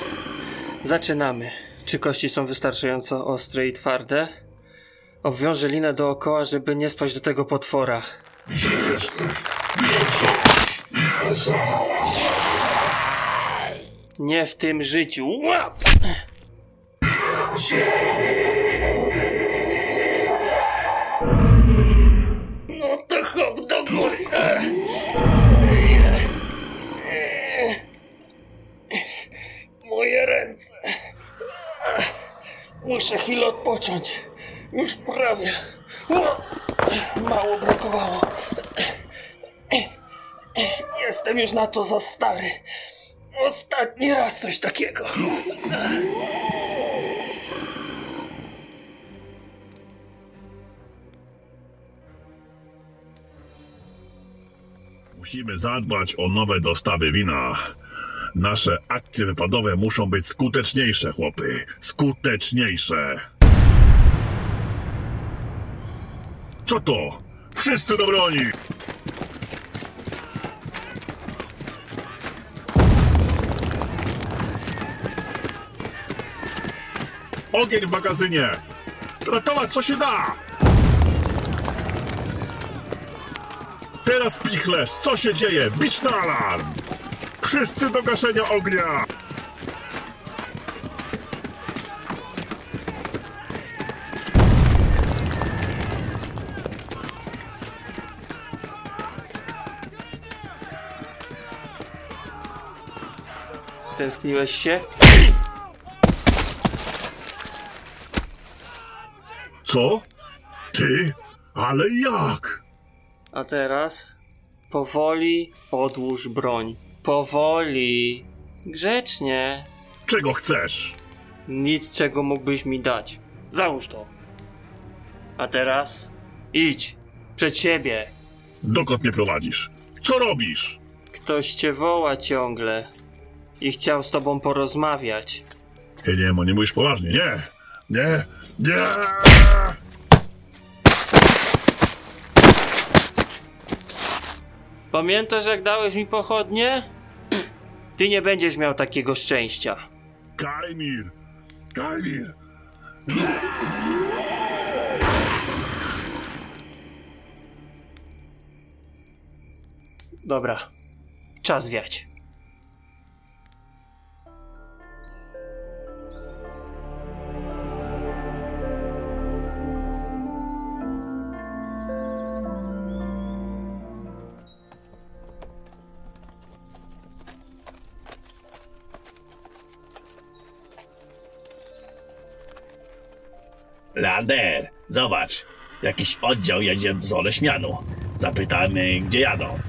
Zaczynamy. Czy kości są wystarczająco ostre i twarde? Obwiążę linę dookoła, żeby nie spać do tego potwora. Nie w tym życiu. Łap! No to hop do góry. Moje ręce. Muszę chwilę odpocząć. Już prawie. Mało brakowało. Jestem już na to za stary. Ostatni raz coś takiego. Musimy zadbać o nowe dostawy wina. Nasze akcje wypadowe muszą być skuteczniejsze, chłopy. Skuteczniejsze. Co to? Wszyscy do broni! Ogień w magazynie! Ratować co się da! Teraz pichles, co się dzieje? Bić na alarm! Wszyscy do gaszenia ognia! Stęskniłeś się? Co? Ty? Ale jak? A teraz powoli odłóż broń. Powoli. Grzecznie. Czego chcesz? Nic, czego mógłbyś mi dać. Załóż to. A teraz idź. Przed siebie. Dokąd mnie prowadzisz? Co robisz? Ktoś cię woła ciągle. I chciał z tobą porozmawiać. Hej, nie, mo, nie mówisz poważnie, nie. Nie, nie! Pamiętasz, jak dałeś mi pochodnie? Pff, ty nie będziesz miał takiego szczęścia. Kajmir! Kajmir! Dobra. Czas wiać. Lander, zobacz. Jakiś oddział jedzie z Oleśmianu. Zapytamy, gdzie jadą.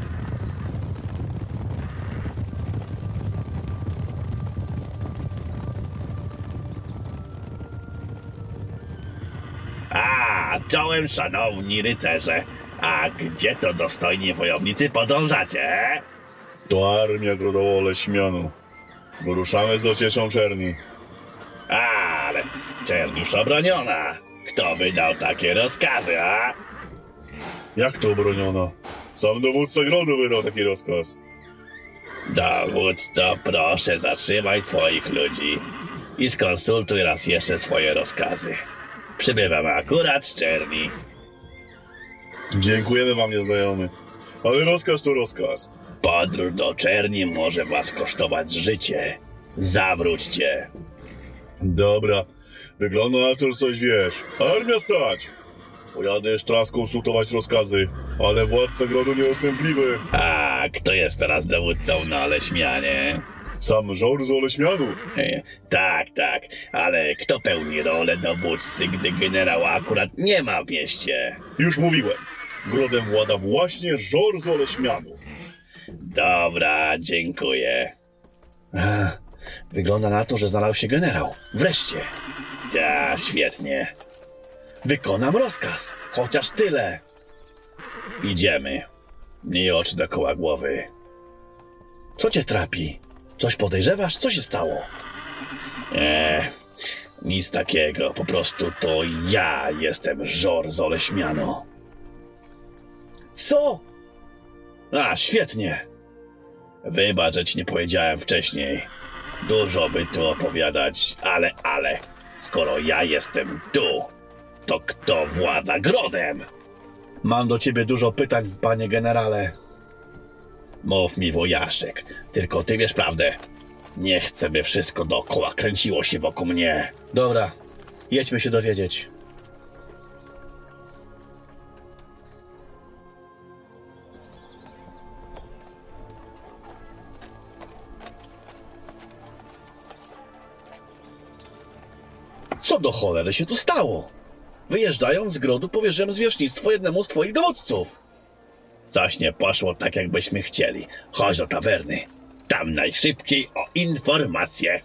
A, czołem szanowni rycerze. A gdzie to dostojni wojownicy podążacie? To armia Grodowo Śmianu. Wyruszamy z ocieszą czerni. Ale czerniusz obroniona. Kto by dał takie rozkazy, a? Jak to obroniona? Sam dowódca Grodu wydał taki rozkaz. Dowódco, proszę zatrzymaj swoich ludzi i skonsultuj raz jeszcze swoje rozkazy. Przybywam akurat z Czerni. Dziękujemy wam, nieznajomy. Ale rozkaz to rozkaz. Podróż do Czerni może was kosztować życie. Zawróćcie. Dobra. Wygląda na to, że coś wiesz. Armia stać! Pojadę jeszcze raz konsultować rozkazy, ale władca Grodu nieustępliwy. A kto jest teraz dowódcą na Leśmianie? Sam Żor z Oleśmianu. E, Tak, tak, ale kto pełni rolę dowódcy, gdy generała akurat nie ma w mieście? Już mówiłem. Grodem włada właśnie Żor z Oleśmianu. Dobra, dziękuję. Ech, wygląda na to, że znalazł się generał. Wreszcie. Ta, świetnie. Wykonam rozkaz. Chociaż tyle. Idziemy. Miej oczy dookoła głowy. Co cię trapi? Coś podejrzewasz? Co się stało? Eee, nic takiego. Po prostu to ja jestem Żor z Oleśmianu. Co? A, świetnie. Wybacz, że ci nie powiedziałem wcześniej. Dużo by tu opowiadać, ale, ale, skoro ja jestem tu, to kto włada grodem? Mam do ciebie dużo pytań, panie generale. Mów mi, wojaszek, tylko ty wiesz prawdę. Nie chcę, by wszystko dookoła kręciło się wokół mnie. Dobra, jedźmy się dowiedzieć. Co do cholery się tu stało? Wyjeżdżając z grodu powierzyłem zwierzchnictwo jednemu z twoich dowódców. Coś nie poszło tak, jakbyśmy chcieli. Chodź do tawerny. Tam najszybciej o informacje.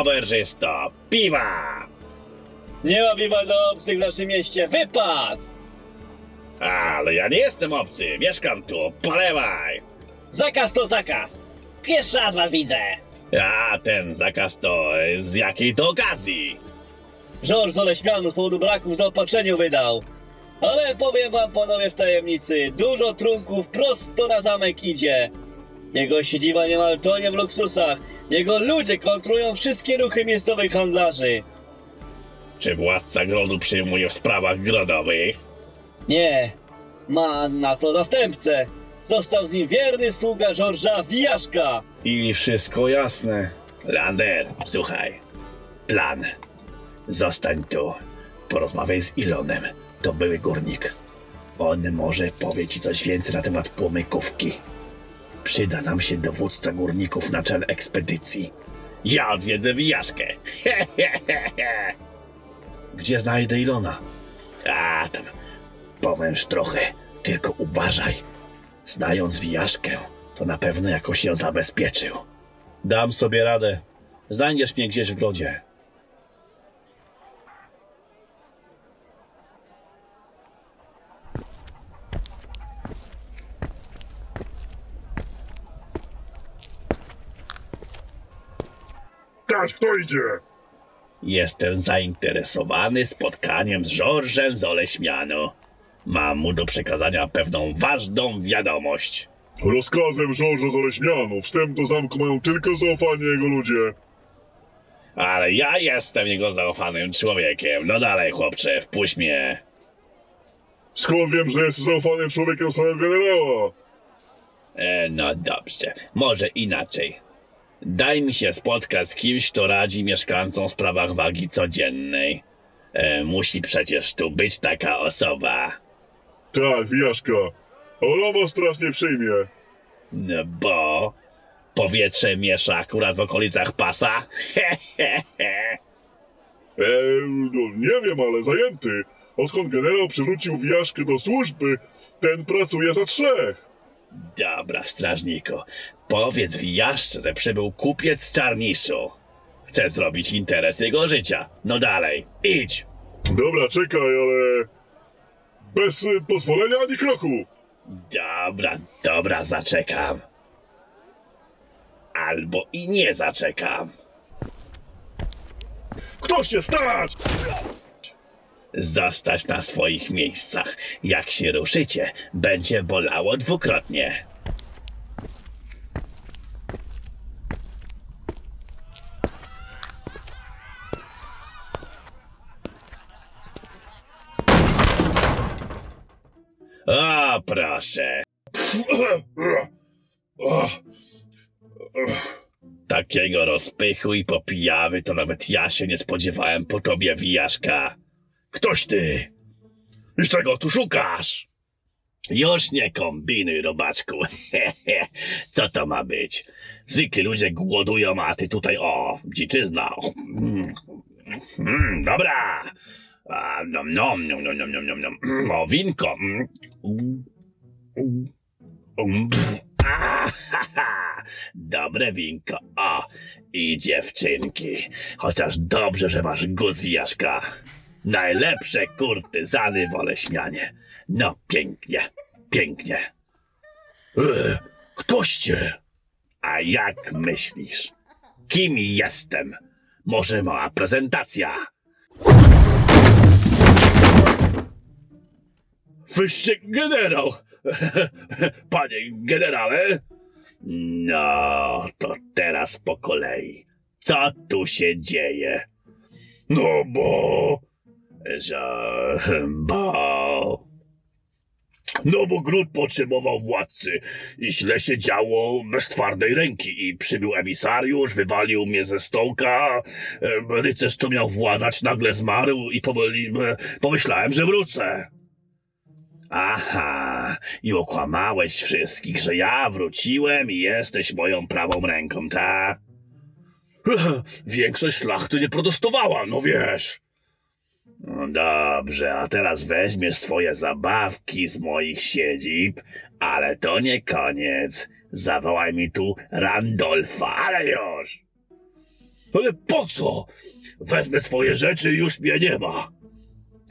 Oberżysto, piwa! Nie ma piwa do obcych w naszym mieście. Wypad! Ale ja nie jestem obcy, mieszkam tu, polewaj! Zakaz to zakaz. Pierwszy raz was widzę. A ten zakaz to z jakiej to okazji? George Oleśmianu z powodu braków w zaopatrzeniu wydał. Ale powiem wam panowie w tajemnicy, dużo trunków prosto na zamek idzie. Jego siedziba niemal tonie w luksusach. Jego ludzie kontrolują wszystkie ruchy miejscowych handlarzy. Czy władca grodu przyjmuje w sprawach grodowych? Nie, ma na to zastępcę. Został z nim wierny sługa George'a Wijaszka. I wszystko jasne. Lander, słuchaj. Plan. Zostań tu. Porozmawiaj z Ilonem. To były górnik. On może powie ci coś więcej na temat płomykówki. Przyda nam się dowódca górników na czele ekspedycji. Ja odwiedzę Wijaszkę. Gdzie znajdę Ilona? A, tam powęż trochę. Tylko uważaj. Znając Wijaszkę, to na pewno jakoś ją zabezpieczył. Dam sobie radę. Znajdziesz mnie gdzieś w grodzie. Tak, kto idzie? Jestem zainteresowany spotkaniem z Georgem z Oleśmianu. Mam mu do przekazania pewną ważną wiadomość. Rozkazem Żorża z wstęp do zamku mają tylko zaufanie jego ludzie. Ale ja jestem jego zaufanym człowiekiem. No dalej, chłopcze, wpuść mnie. Skąd wiem, że jest zaufanym człowiekiem samego generała? E, no dobrze, może inaczej. Daj mi się spotkać z kimś, kto radzi mieszkańcom w sprawach wagi codziennej. E, musi przecież tu być taka osoba. Tak, Wijaszka. Was strasznie przyjmie. No bo powietrze miesza akurat w okolicach pasa. Eee, no, nie wiem, ale zajęty. Odkąd generał przywrócił Wijaszkę do służby, ten pracuje za trzech. Dobra, strażniku. Powiedz Wijaszcze, że przybył kupiec z Czarniszu. Chce zrobić interes jego życia. No dalej, idź. Dobra, czekaj, ale... Bez y, pozwolenia ani kroku. Dobra, dobra, zaczekam. Albo i nie zaczekam. Kto się stać? Zostać na swoich miejscach. Jak się ruszycie, będzie bolało dwukrotnie. O, proszę. Takiego rozpychu i popijawy to nawet ja się nie spodziewałem po tobie, wijaszka. Ktoś ty! I czego tu szukasz? Już nie kombinuj, robaczku. Co to ma być? Zwykli ludzie głodują, a ty tutaj, o, dziczyzna. Mm, dobra. A, nom, nom, nom, nom, nom, nom, nom. Mm, o, winko. Mm. A, ha, ha. Dobre winko. O, i dziewczynki. Chociaż dobrze, że masz guz wijaszka. Najlepsze kurtyzany w Oleśmianie. No, pięknie, pięknie. E, ktoście? A jak myślisz? Kim jestem? Może mała prezentacja? Wyście generał! Panie generale? No, to teraz po kolei. Co tu się dzieje? No bo... Że... bo... No bo gród potrzebował władcy i źle się działo bez twardej ręki i przybył emisariusz, wywalił mnie ze stołka, rycerz, co miał władać, nagle zmarł i pomyli, pomyślałem, że wrócę. Aha, i okłamałeś wszystkich, że ja wróciłem i jesteś moją prawą ręką, ta? Większość szlachty nie protestowała, no wiesz. No dobrze, a teraz weźmiesz swoje zabawki z moich siedzib, ale to nie koniec. Zawołaj mi tu Randolfa, ale już! Ale po co? Wezmę swoje rzeczy i już mnie nie ma.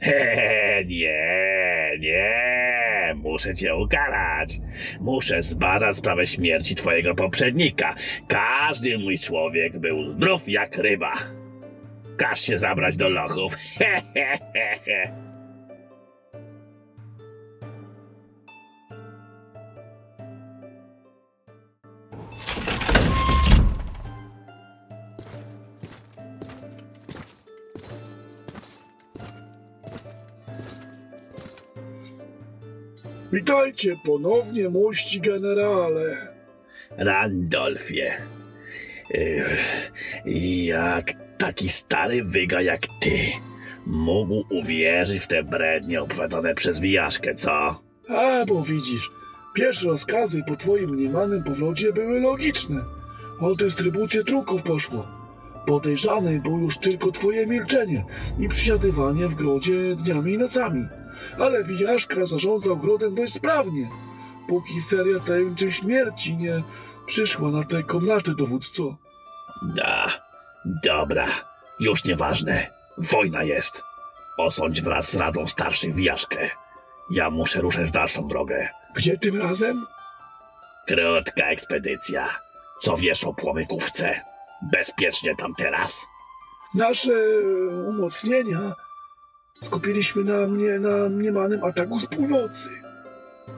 He, nie, nie, muszę cię ukarać. Muszę zbadać sprawę śmierci twojego poprzednika. Każdy mój człowiek był zdrów jak ryba. Każ się zabrać do lochów. Witajcie ponownie, mości generale. Randolfie. Ech, Jak taki stary wyga jak ty mógł uwierzyć w te brednie obwadzone przez wijaszkę, co? A, bo widzisz, pierwsze rozkazy po twoim mniemanym powrocie były logiczne. O dystrybucję trunków poszło. Podejrzane było już tylko twoje milczenie i przysiadywanie w grodzie dniami i nocami. Ale wijaszka zarządza ogrodem dość sprawnie, póki seria tajemniczych śmierci nie przyszła na te komnaty, dowódco. Da, dobra, już nieważne. Wojna jest. Osądź wraz z Radą Starszych wijaszkę. Ja muszę ruszać w dalszą drogę. Gdzie tym razem? Krótka ekspedycja. Co wiesz o płomykówce? Bezpiecznie tam teraz? Nasze e, umocnienia skupiliśmy na mnie na mniemanym ataku z północy.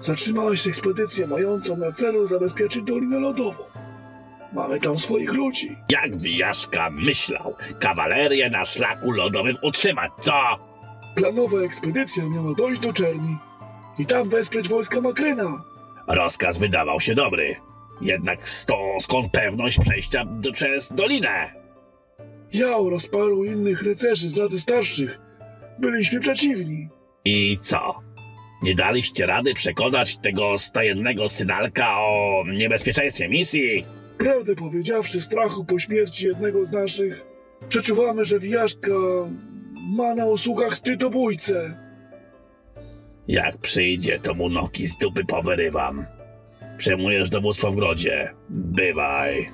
Zatrzymała się ekspedycję mającą na celu zabezpieczyć Dolinę Lodową. Mamy tam swoich ludzi. Jak wijaszka myślał kawalerię na szlaku lodowym utrzymać, co? Planowa ekspedycja miała dojść do Czerni i tam wesprzeć wojska Makryna. Rozkaz wydawał się dobry. Jednak sto, skąd pewność przejścia d- przez dolinę? Ja oraz paru innych rycerzy z Rady Starszych byliśmy przeciwni. I co? Nie daliście rady przekonać tego stajennego synalka o niebezpieczeństwie misji? Prawdę powiedziawszy, strachu po śmierci jednego z naszych, przeczuwamy, że Wijaszka ma na usługach sprytobójcę. Jak przyjdzie, to mu nogi z dupy powyrywam. Przejmujesz dowództwo w grodzie. Bywaj.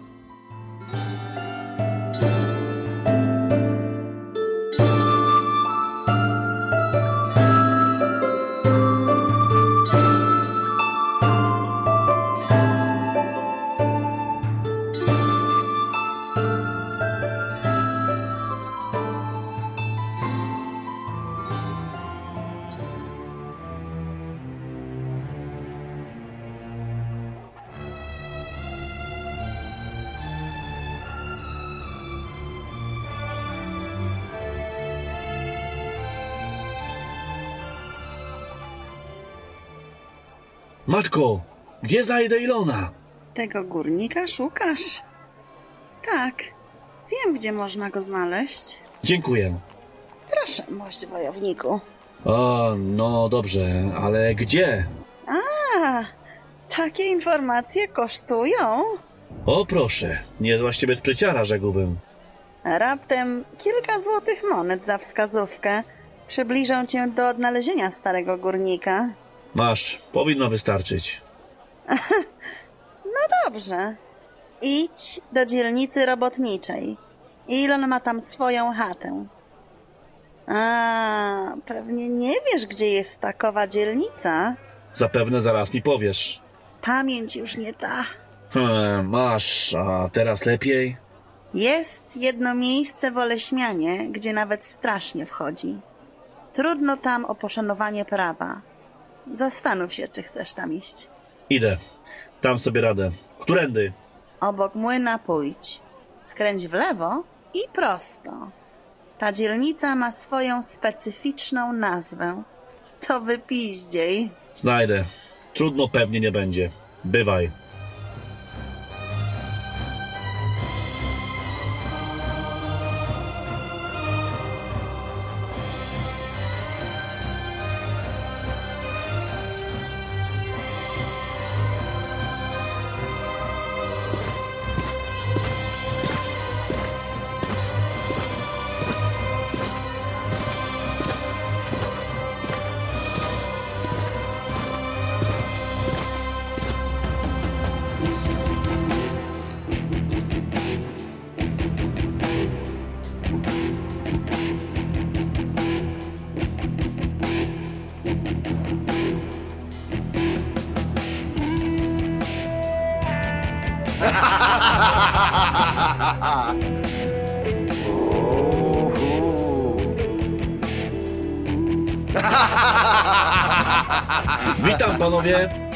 Matko, gdzie znajdę Ilona? Tego górnika szukasz? Tak, wiem, gdzie można go znaleźć. Dziękuję. Proszę, mość wojowniku. O, no dobrze, ale gdzie? A, takie informacje kosztują? O proszę, niezła z ciebie spryciara, rzekłbym. Raptem kilka złotych monet za wskazówkę przybliżą cię do odnalezienia starego górnika. Masz, powinno wystarczyć. No dobrze. Idź do dzielnicy robotniczej. Ilon ma tam swoją chatę. A, pewnie nie wiesz, gdzie jest takowa dzielnica. Zapewne zaraz mi powiesz. Pamięć już nie ta. Hmm, masz, a teraz lepiej? Jest jedno miejsce w Oleśmianie, gdzie nawet strasznie wchodzi. Trudno tam o poszanowanie prawa. Zastanów się, czy chcesz tam iść. Idę. Dam sobie radę. Którędy? Obok młyna pójdź. Skręć w lewo i prosto. Ta dzielnica ma swoją specyficzną nazwę. To wypiździej. Znajdę. Trudno pewnie nie będzie. Bywaj.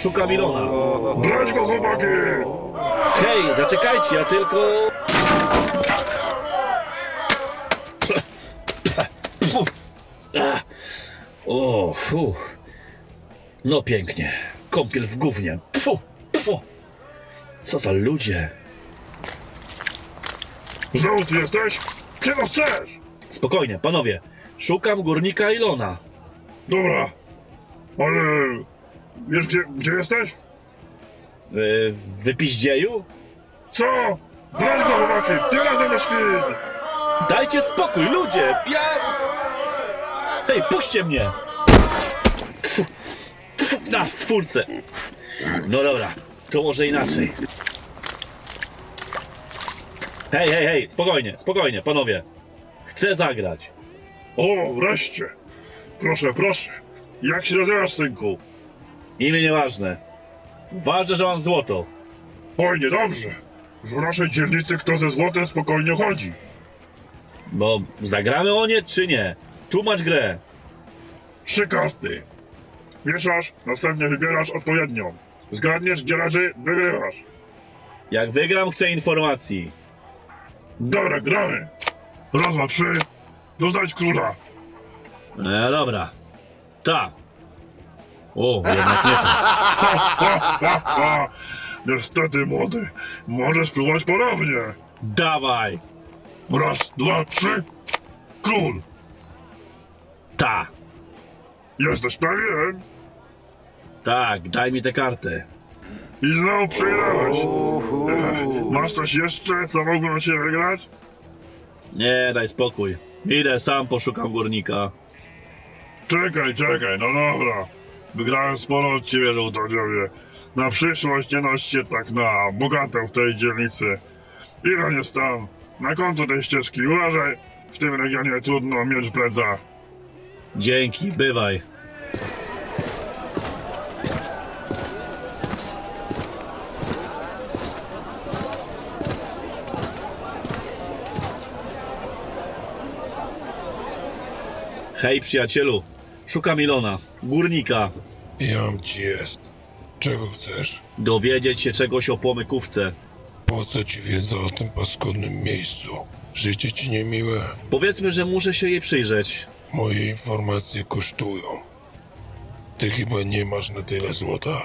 Panowie, szukam Ilona. Brać go, chłopaki! Hej, zaczekajcie, ja tylko... O, fu. No pięknie. Kąpiel w gównie. Pfu, pfu. Co za ludzie. Znowu ty jesteś? Czego chcesz? Spokojnie, panowie. Szukam górnika Ilona. Dobra, ale... Wiesz, gdzie, gdzie jesteś? Yy, w wypiździeju? Co? Brać go, chłopaki! Będę świn! Dajcie spokój, ludzie! Ja... Hej, puśćcie mnie! Pfu, pfu, na stwórcę! No dobra, to może inaczej. Hej, hej, hej, spokojnie, spokojnie, panowie. Chcę zagrać. O, wreszcie! Proszę, proszę. Jak się nazywasz, synku? Imię nieważne. Ważne, że mam złoto. Oj, niedobrze. W naszej dzielnicy kto ze złotem spokojnie chodzi. Bo zagramy o nie, czy nie? Tłumacz grę. Trzy karty. Mieszasz, następnie wybierasz odpowiednią. Zgadniesz, gdzie leży, wygrywasz. Jak wygram, chcę informacji. Dobra, gramy. Raz, dwa, trzy. Doznać króla. E, dobra. Ta. O, jednak nie ta. Ha, ha, ha. Niestety, młody. Możesz spróbować ponownie. Dawaj. Raz, dwa, trzy. Król. Ta. Jesteś pewien? Tak, daj mi tę kartę. I znowu przegrałeś. Ech, Masz coś jeszcze, co mogło cię wygrać? Nie, daj spokój. Idę, sam poszukam górnika. Czekaj, czekaj, no dobra. Wygrałem sporo od ciebie. Na przyszłość nie noś się tak na bogatą w tej dzielnicy. Ile jest tam? Na końcu tej ścieżki uważaj. W tym regionie trudno mieć w plecach. Dzięki, bywaj. Hej, przyjacielu. Szukam Ilona, górnika. Jam ci jest. Czego chcesz? Dowiedzieć się czegoś o płomykówce. Po co ci wiedza o tym paskudnym miejscu? Życie ci niemiłe? Powiedzmy, że muszę się jej przyjrzeć. Moje informacje kosztują. Ty chyba nie masz na tyle złota.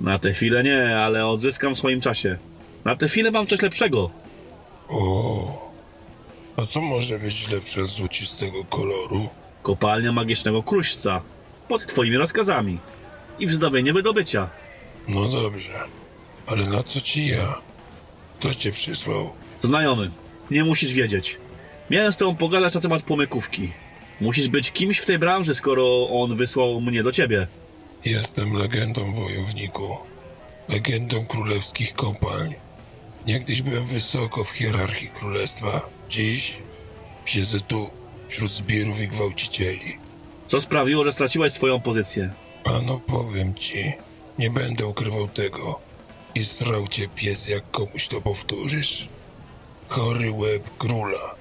Na tę chwilę nie, ale odzyskam w swoim czasie. Na tę chwilę mam coś lepszego. O, a co może być lepsze od złocistego koloru? Kopalnia magicznego kruszca. Pod twoimi rozkazami. I wznowienie wydobycia. No dobrze, ale na co ci ja? Kto cię przysłał? Znajomy, nie musisz wiedzieć. Miałem z tobą pogadać na temat płomykówki. Musisz być kimś w tej branży, skoro on wysłał mnie do ciebie. Jestem legendą wojowniku. Legendą królewskich kopalń. Niegdyś byłem wysoko w hierarchii królestwa. Dziś siedzę tu, wśród zbirów i gwałcicieli. Co sprawiło, że straciłeś swoją pozycję? Ano powiem ci, nie będę ukrywał tego. I srał cię pies, jak komuś to powtórzysz. Chory łeb króla.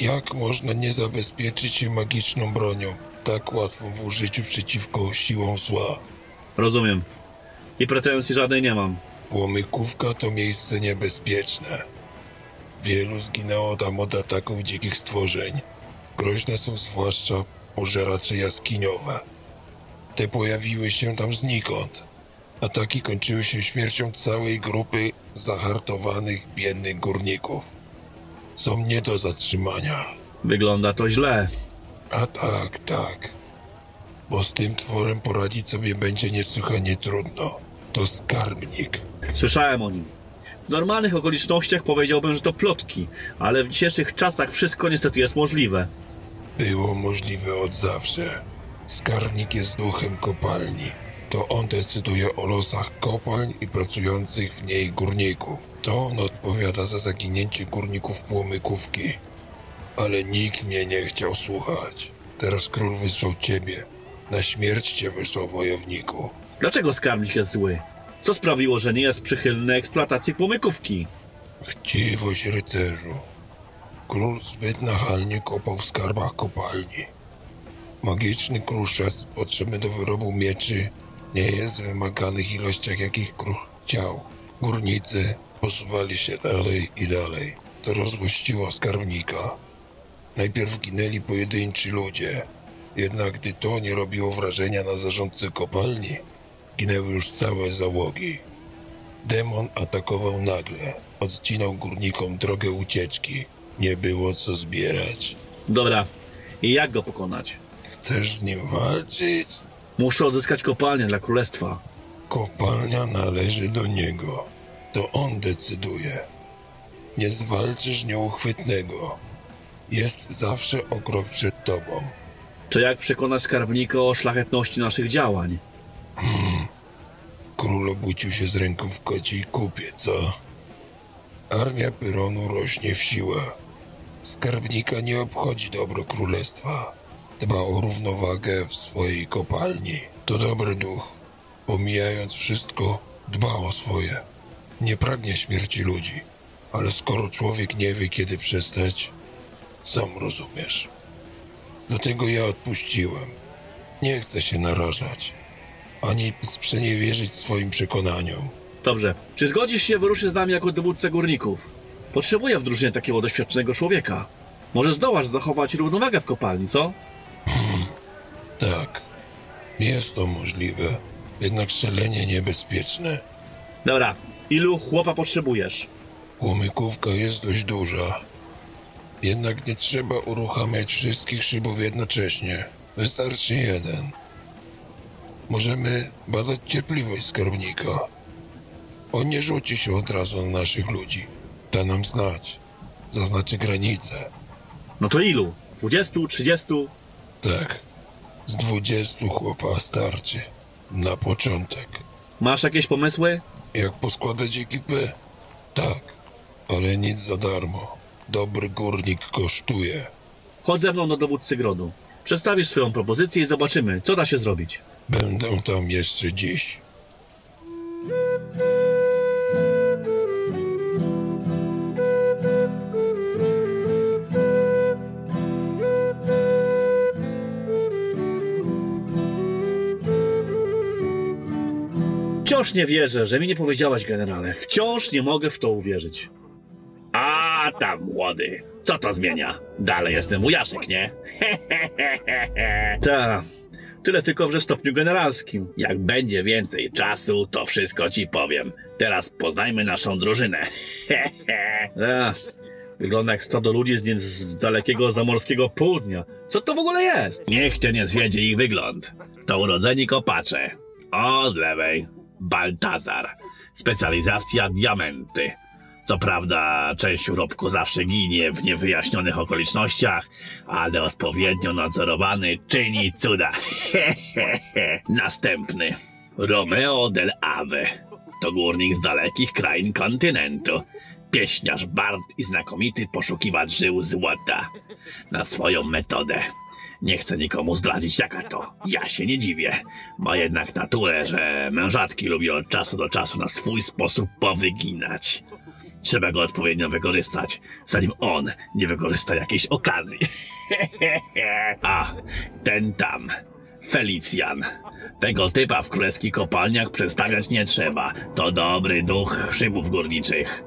Jak można nie zabezpieczyć się magiczną bronią, tak łatwą w użyciu przeciwko siłom zła? Rozumiem. I pretensji żadnej nie mam. Płomykówka to miejsce niebezpieczne. Wielu zginęło tam od ataków dzikich stworzeń. Groźne są zwłaszcza pożeracze jaskiniowe. Te pojawiły się tam znikąd. Ataki kończyły się śmiercią całej grupy zahartowanych, biednych górników. Są nie do zatrzymania. Wygląda to źle. A tak, tak. Bo z tym tworem poradzić sobie będzie niesłychanie trudno. To skarbnik. Słyszałem o nim. W normalnych okolicznościach powiedziałbym, że to plotki, ale w dzisiejszych czasach wszystko niestety jest możliwe. Było możliwe od zawsze. Skarbnik jest duchem kopalni. To on decyduje o losach kopalń i pracujących w niej górników. To on odpowiada za zaginięcie górników płomykówki. Ale nikt mnie nie chciał słuchać. Teraz król wysłał ciebie. Na śmierć cię wysłał wojowniku. Dlaczego skarbnik jest zły? Co sprawiło, że nie jest przychylny eksploatacji płomykówki? Chciwość rycerzu. Król zbyt nachalnie kopał w skarbach kopalni. Magiczny kruszec potrzebny do wyrobu mieczy nie jest w wymaganych ilościach jakich kruch chciał. Górnicy posuwali się dalej i dalej. To rozłościło skarbnika. Najpierw ginęli pojedynczy ludzie, jednak gdy to nie robiło wrażenia na zarządcy kopalni, ginęły już całe załogi. Demon atakował nagle, odcinał górnikom drogę ucieczki. Nie było co zbierać. Dobra, i jak go pokonać? Chcesz z nim walczyć? Muszę odzyskać kopalnię dla królestwa. Kopalnia należy do niego. To on decyduje. Nie zwalczysz nieuchwytnego. Jest zawsze o krok przed tobą. To jak przekonać skarbnika o szlachetności naszych działań? Król obudził się z ręką w kociej kupie, co? Armia Pyronu rośnie w siłę. Skarbnika nie obchodzi dobro królestwa. Dba o równowagę w swojej kopalni. To dobry duch. Pomijając wszystko, dba o swoje. Nie pragnie śmierci ludzi. Ale skoro człowiek nie wie, kiedy przestać, sam rozumiesz. Dlatego ja odpuściłem. Nie chcę się narażać. Ani sprzeniewierzyć swoim przekonaniom. Dobrze. Czy zgodzisz się wyruszyć z nami jako dowódca górników? Potrzebuję w drużynie takiego doświadczonego człowieka. Może zdołasz zachować równowagę w kopalni, co? Tak, jest to możliwe, jednak szalenie niebezpieczne. Dobra. Ilu chłopa potrzebujesz? Łomykówka jest dość duża. Jednak nie trzeba uruchamiać wszystkich szybów jednocześnie. Wystarczy jeden. Możemy badać cierpliwość skarbnika. On nie rzuci się od razu na naszych ludzi. Da nam znać. Zaznaczy granice. No to ilu? 20, 30? Tak. Z dwudziestu chłopa starczy. Na początek. Masz jakieś pomysły? Jak poskładać ekipę? Tak, ale nic za darmo. Dobry górnik kosztuje. Chodź ze mną do dowódcy grodu. Przedstawisz swoją propozycję i zobaczymy, co da się zrobić. Będę tam jeszcze dziś. Wciąż nie wierzę, że mi nie powiedziałaś, generale. Wciąż nie mogę w to uwierzyć. A tam, młody. Co to zmienia? Dalej jestem wujaszek, nie? Ta, tyle tylko, że w stopniu generalskim. Jak będzie więcej czasu, to wszystko ci powiem. Teraz poznajmy naszą drużynę. A, wygląda jak stado ludzi z, z dalekiego zamorskiego południa. Co to w ogóle jest? Niech cię nie zwiedzie ich wygląd. To urodzeni kopacze. Od lewej. Baltazar. Specjalizacja diamenty. Co prawda, część urobku zawsze ginie w niewyjaśnionych okolicznościach, ale odpowiednio nadzorowany czyni cuda. Następny. Romeo del Ave. To górnik z dalekich krain kontynentu. Pieśniarz, bard i znakomity poszukiwacz żył złota. Na swoją metodę. Nie chcę nikomu zdradzić jaka to. Ja się nie dziwię. Ma jednak naturę, że mężatki lubi od czasu do czasu na swój sposób powyginać. Trzeba go odpowiednio wykorzystać, zanim on nie wykorzysta jakiejś okazji. A, ten tam. Felicjan. Tego typa w królewskich kopalniach przedstawiać nie trzeba. To dobry duch szybów górniczych.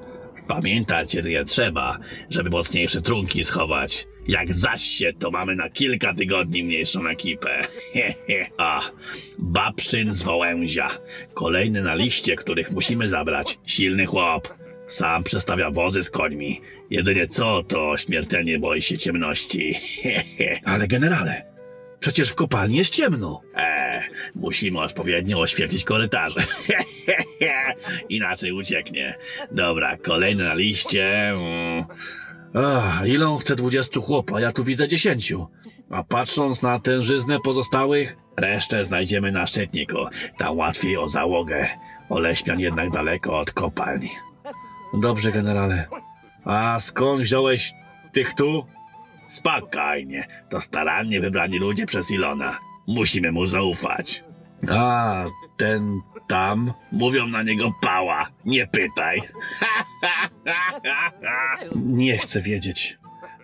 Pamiętać jedynie trzeba, żeby mocniejsze trunki schować. Jak zaś się, to mamy na kilka tygodni mniejszą ekipę. A, Babszyn z Wołęzia. Kolejny na liście, których musimy zabrać. Silny chłop. Sam przestawia wozy z końmi. Jedynie co, to śmiertelnie boi się ciemności. Ale generale, przecież w kopalni jest ciemno. Eee, musimy odpowiednio oświetlić korytarze. Inaczej ucieknie. Dobra, kolejny na liście. Mm. Ach, ile on chce 20 chłopa? Ja tu widzę 10. A patrząc na tężyznę pozostałych, Resztę znajdziemy na szczytniku. Tam łatwiej o załogę. Oleśmian jednak daleko od kopalni. Dobrze, generale. A skąd wziąłeś tych tu? Spokojnie. To starannie wybrani ludzie przez Ilona. Musimy mu zaufać. A, ten tam? Mówią na niego pała. Nie pytaj. Nie chcę wiedzieć.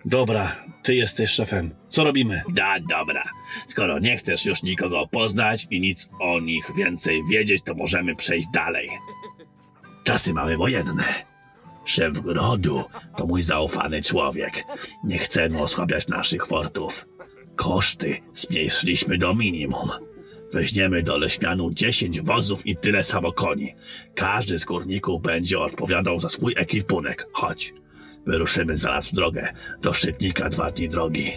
Dobra, ty jesteś szefem. Co robimy? Da, dobra. Skoro nie chcesz już nikogo poznać i nic o nich więcej wiedzieć, to możemy przejść dalej. Czasy mamy wojenne. Szef grodu to mój zaufany człowiek. Nie chcemy osłabiać naszych fortów. Koszty zmniejszyliśmy do minimum. Weźmiemy do Leśmianu 10 wozów i tyle samo koni. Każdy z górników będzie odpowiadał za swój ekwipunek. Chodź. Wyruszymy zaraz w drogę. Do Szczytnika dwa dni drogi.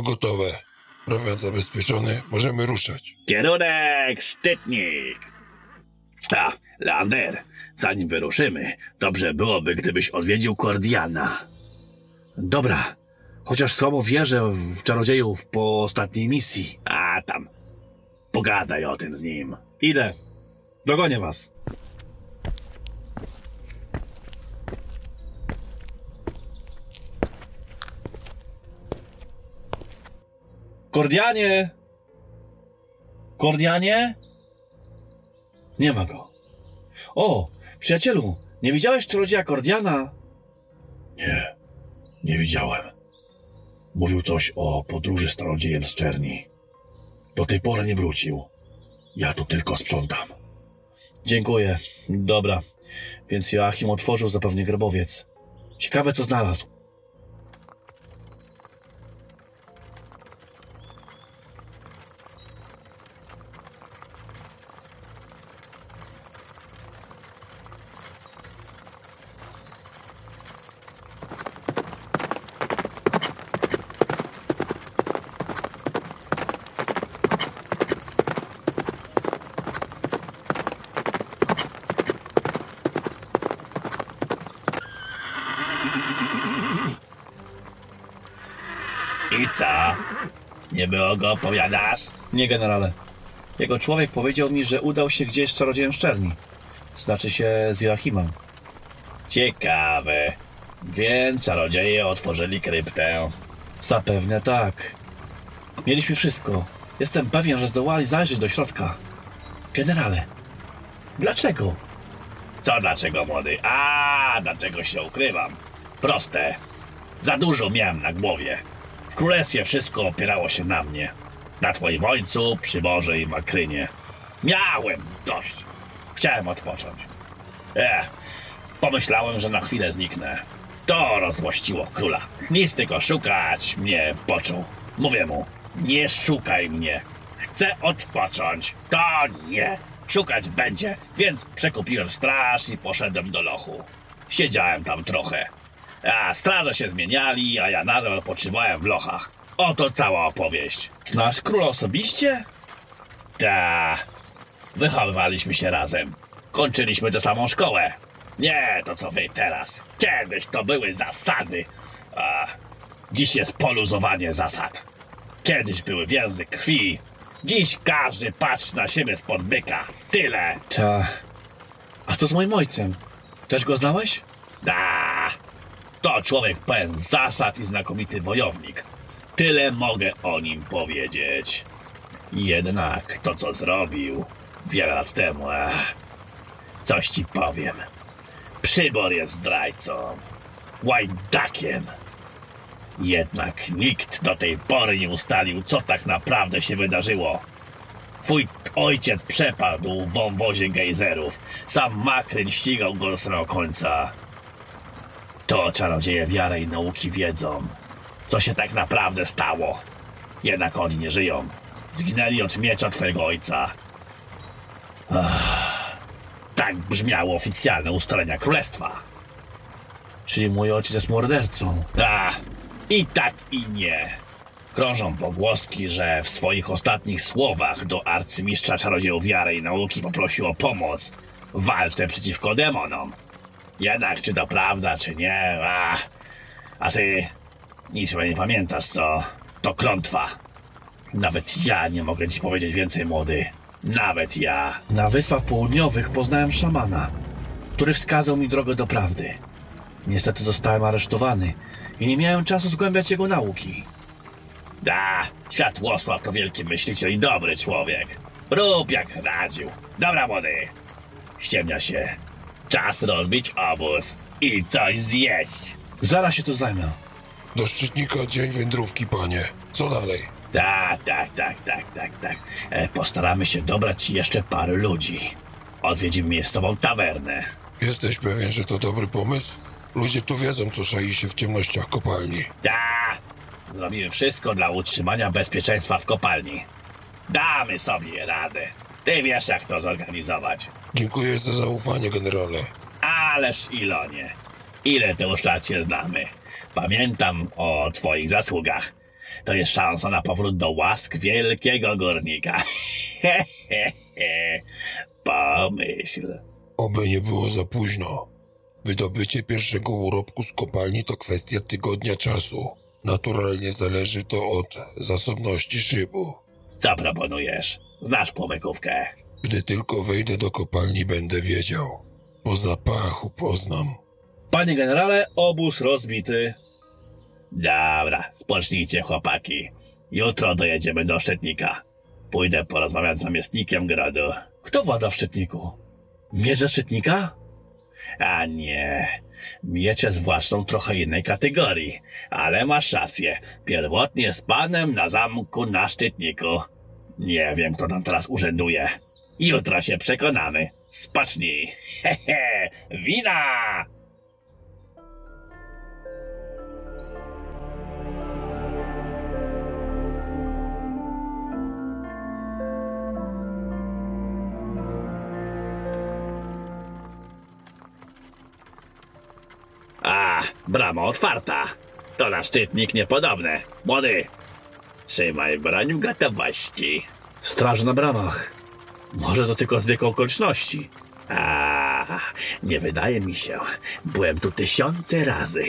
Wszystko gotowe. Prowiant zabezpieczony. Możemy ruszać. Kierunek Szczytnik! A, Leander, zanim wyruszymy, dobrze byłoby, gdybyś odwiedził Kordiana. Dobra, chociaż słabo wierzę w czarodziejów po ostatniej misji. A tam, pogadaj o tym z nim. Idę. Dogonię was. Kordianie! Kordianie? Nie ma go. O, przyjacielu, nie widziałeś czarodzieja Kordiana? Nie, nie widziałem. Mówił coś o podróży z czarodziejem z Czerni. Do tej pory nie wrócił. Ja tu tylko sprzątam. Dziękuję. Dobra. Więc Joachim otworzył zapewne grobowiec. Ciekawe, co znalazł. Go, opowiadasz? Nie, generale. Jego człowiek powiedział mi, że udał się gdzieś z czarodziejem Szczerni. Znaczy się z Joachimem. Ciekawe. Więc czarodzieje otworzyli kryptę. Zapewne tak. Mieliśmy wszystko. Jestem pewien, że zdołali zajrzeć do środka. Generale, dlaczego? Co dlaczego, młody? A, dlaczego się ukrywam? Proste. Za dużo miałem na głowie. Królestwie wszystko opierało się na mnie. Na twoim ojcu, przyborze i makrynie. Miałem dość. Chciałem odpocząć. Ech, pomyślałem, że na chwilę zniknę. To rozłościło króla. Nic tylko szukać mnie począł. Mówię mu, nie szukaj mnie. Chcę odpocząć. To nie. Szukać będzie, więc przekupiłem straż i poszedłem do lochu. Siedziałem tam trochę. A straże się zmieniali, a ja nadal odpoczywałem w lochach. Oto cała opowieść. Znasz króla osobiście? Ta. Wychowywaliśmy się razem. Kończyliśmy tę samą szkołę. Nie to co wy teraz. Kiedyś to były zasady. A dziś jest poluzowanie zasad. Kiedyś były więzy krwi. Dziś każdy patrzy na siebie spod byka. Tyle. Ta. A co z moim ojcem? Też go znałeś? Da. To człowiek pełen zasad i znakomity wojownik. Tyle mogę o nim powiedzieć. Jednak to, co zrobił wiele lat temu, ach, coś ci powiem. Przybor jest zdrajcą, łajdakiem. Jednak nikt do tej pory nie ustalił, co tak naprawdę się wydarzyło. Twój ojciec przepadł w wąwozie gejzerów. Sam Makryn ścigał go do końca. To czarodzieje wiary i nauki wiedzą, co się tak naprawdę stało. Jednak oni nie żyją. Zginęli od miecza twojego ojca. Ach, tak brzmiało oficjalne ustalenia królestwa. Czyli mój ojciec jest mordercą. A, i tak i nie. Krążą pogłoski, że w swoich ostatnich słowach do arcymistrza czarodziejów wiary i nauki poprosił o pomoc w walce przeciwko demonom. Jednak czy to prawda, czy nie, a, a ty nic chyba nie pamiętasz, co? To klątwa. Nawet ja nie mogę ci powiedzieć więcej, młody. Nawet ja. Na Wyspach Południowych poznałem szamana, który wskazał mi drogę do prawdy. Niestety zostałem aresztowany i nie miałem czasu zgłębiać jego nauki. Da, Światłosław to wielki myśliciel i dobry człowiek. Rób jak radził. Dobra, młody. Ściemnia się. Czas rozbić obóz i coś zjeść. Zaraz się tu zajmę. Do szczytnika dzień wędrówki, panie. Co dalej? Tak, tak, tak, tak, tak, tak. E, postaramy się dobrać ci jeszcze parę ludzi. Odwiedzimy z tobą tawernę. Jesteś pewien, że to dobry pomysł? Ludzie tu wiedzą, co szai się w ciemnościach kopalni. Da! Zrobimy wszystko dla utrzymania bezpieczeństwa w kopalni. Damy sobie radę. Ty wiesz, jak to zorganizować. Dziękuję za zaufanie, generale. Ależ Ilonie, ile to już lat się znamy. Pamiętam o twoich zasługach. To jest szansa na powrót do łask wielkiego górnika. Pomyśl. Oby nie było za późno. Wydobycie pierwszego urobku z kopalni to kwestia tygodnia czasu. Naturalnie zależy to od zasobności szybu. Co proponujesz? Znasz pomykówkę. Gdy tylko wejdę do kopalni, będę wiedział. Po zapachu poznam. Panie generale, obóz rozbity. Dobra, spocznijcie chłopaki. Jutro dojedziemy do Szczytnika. Pójdę porozmawiać z namiestnikiem grodu. Kto włada w szczytniku? Miecze szczytnika? A nie, miecze zwłaszczą trochę innej kategorii. Ale masz rację, pierwotnie z panem na zamku na Szczytniku. Nie wiem, kto tam teraz urzęduje. Jutro się przekonamy. Spocznij. Hehe, wina! A, brama otwarta. To na szczytnik niepodobne. Młody, trzymaj w gotowości. Straż na bramach. Może to tylko zbieg okoliczności. A, nie wydaje mi się. Byłem tu tysiące razy.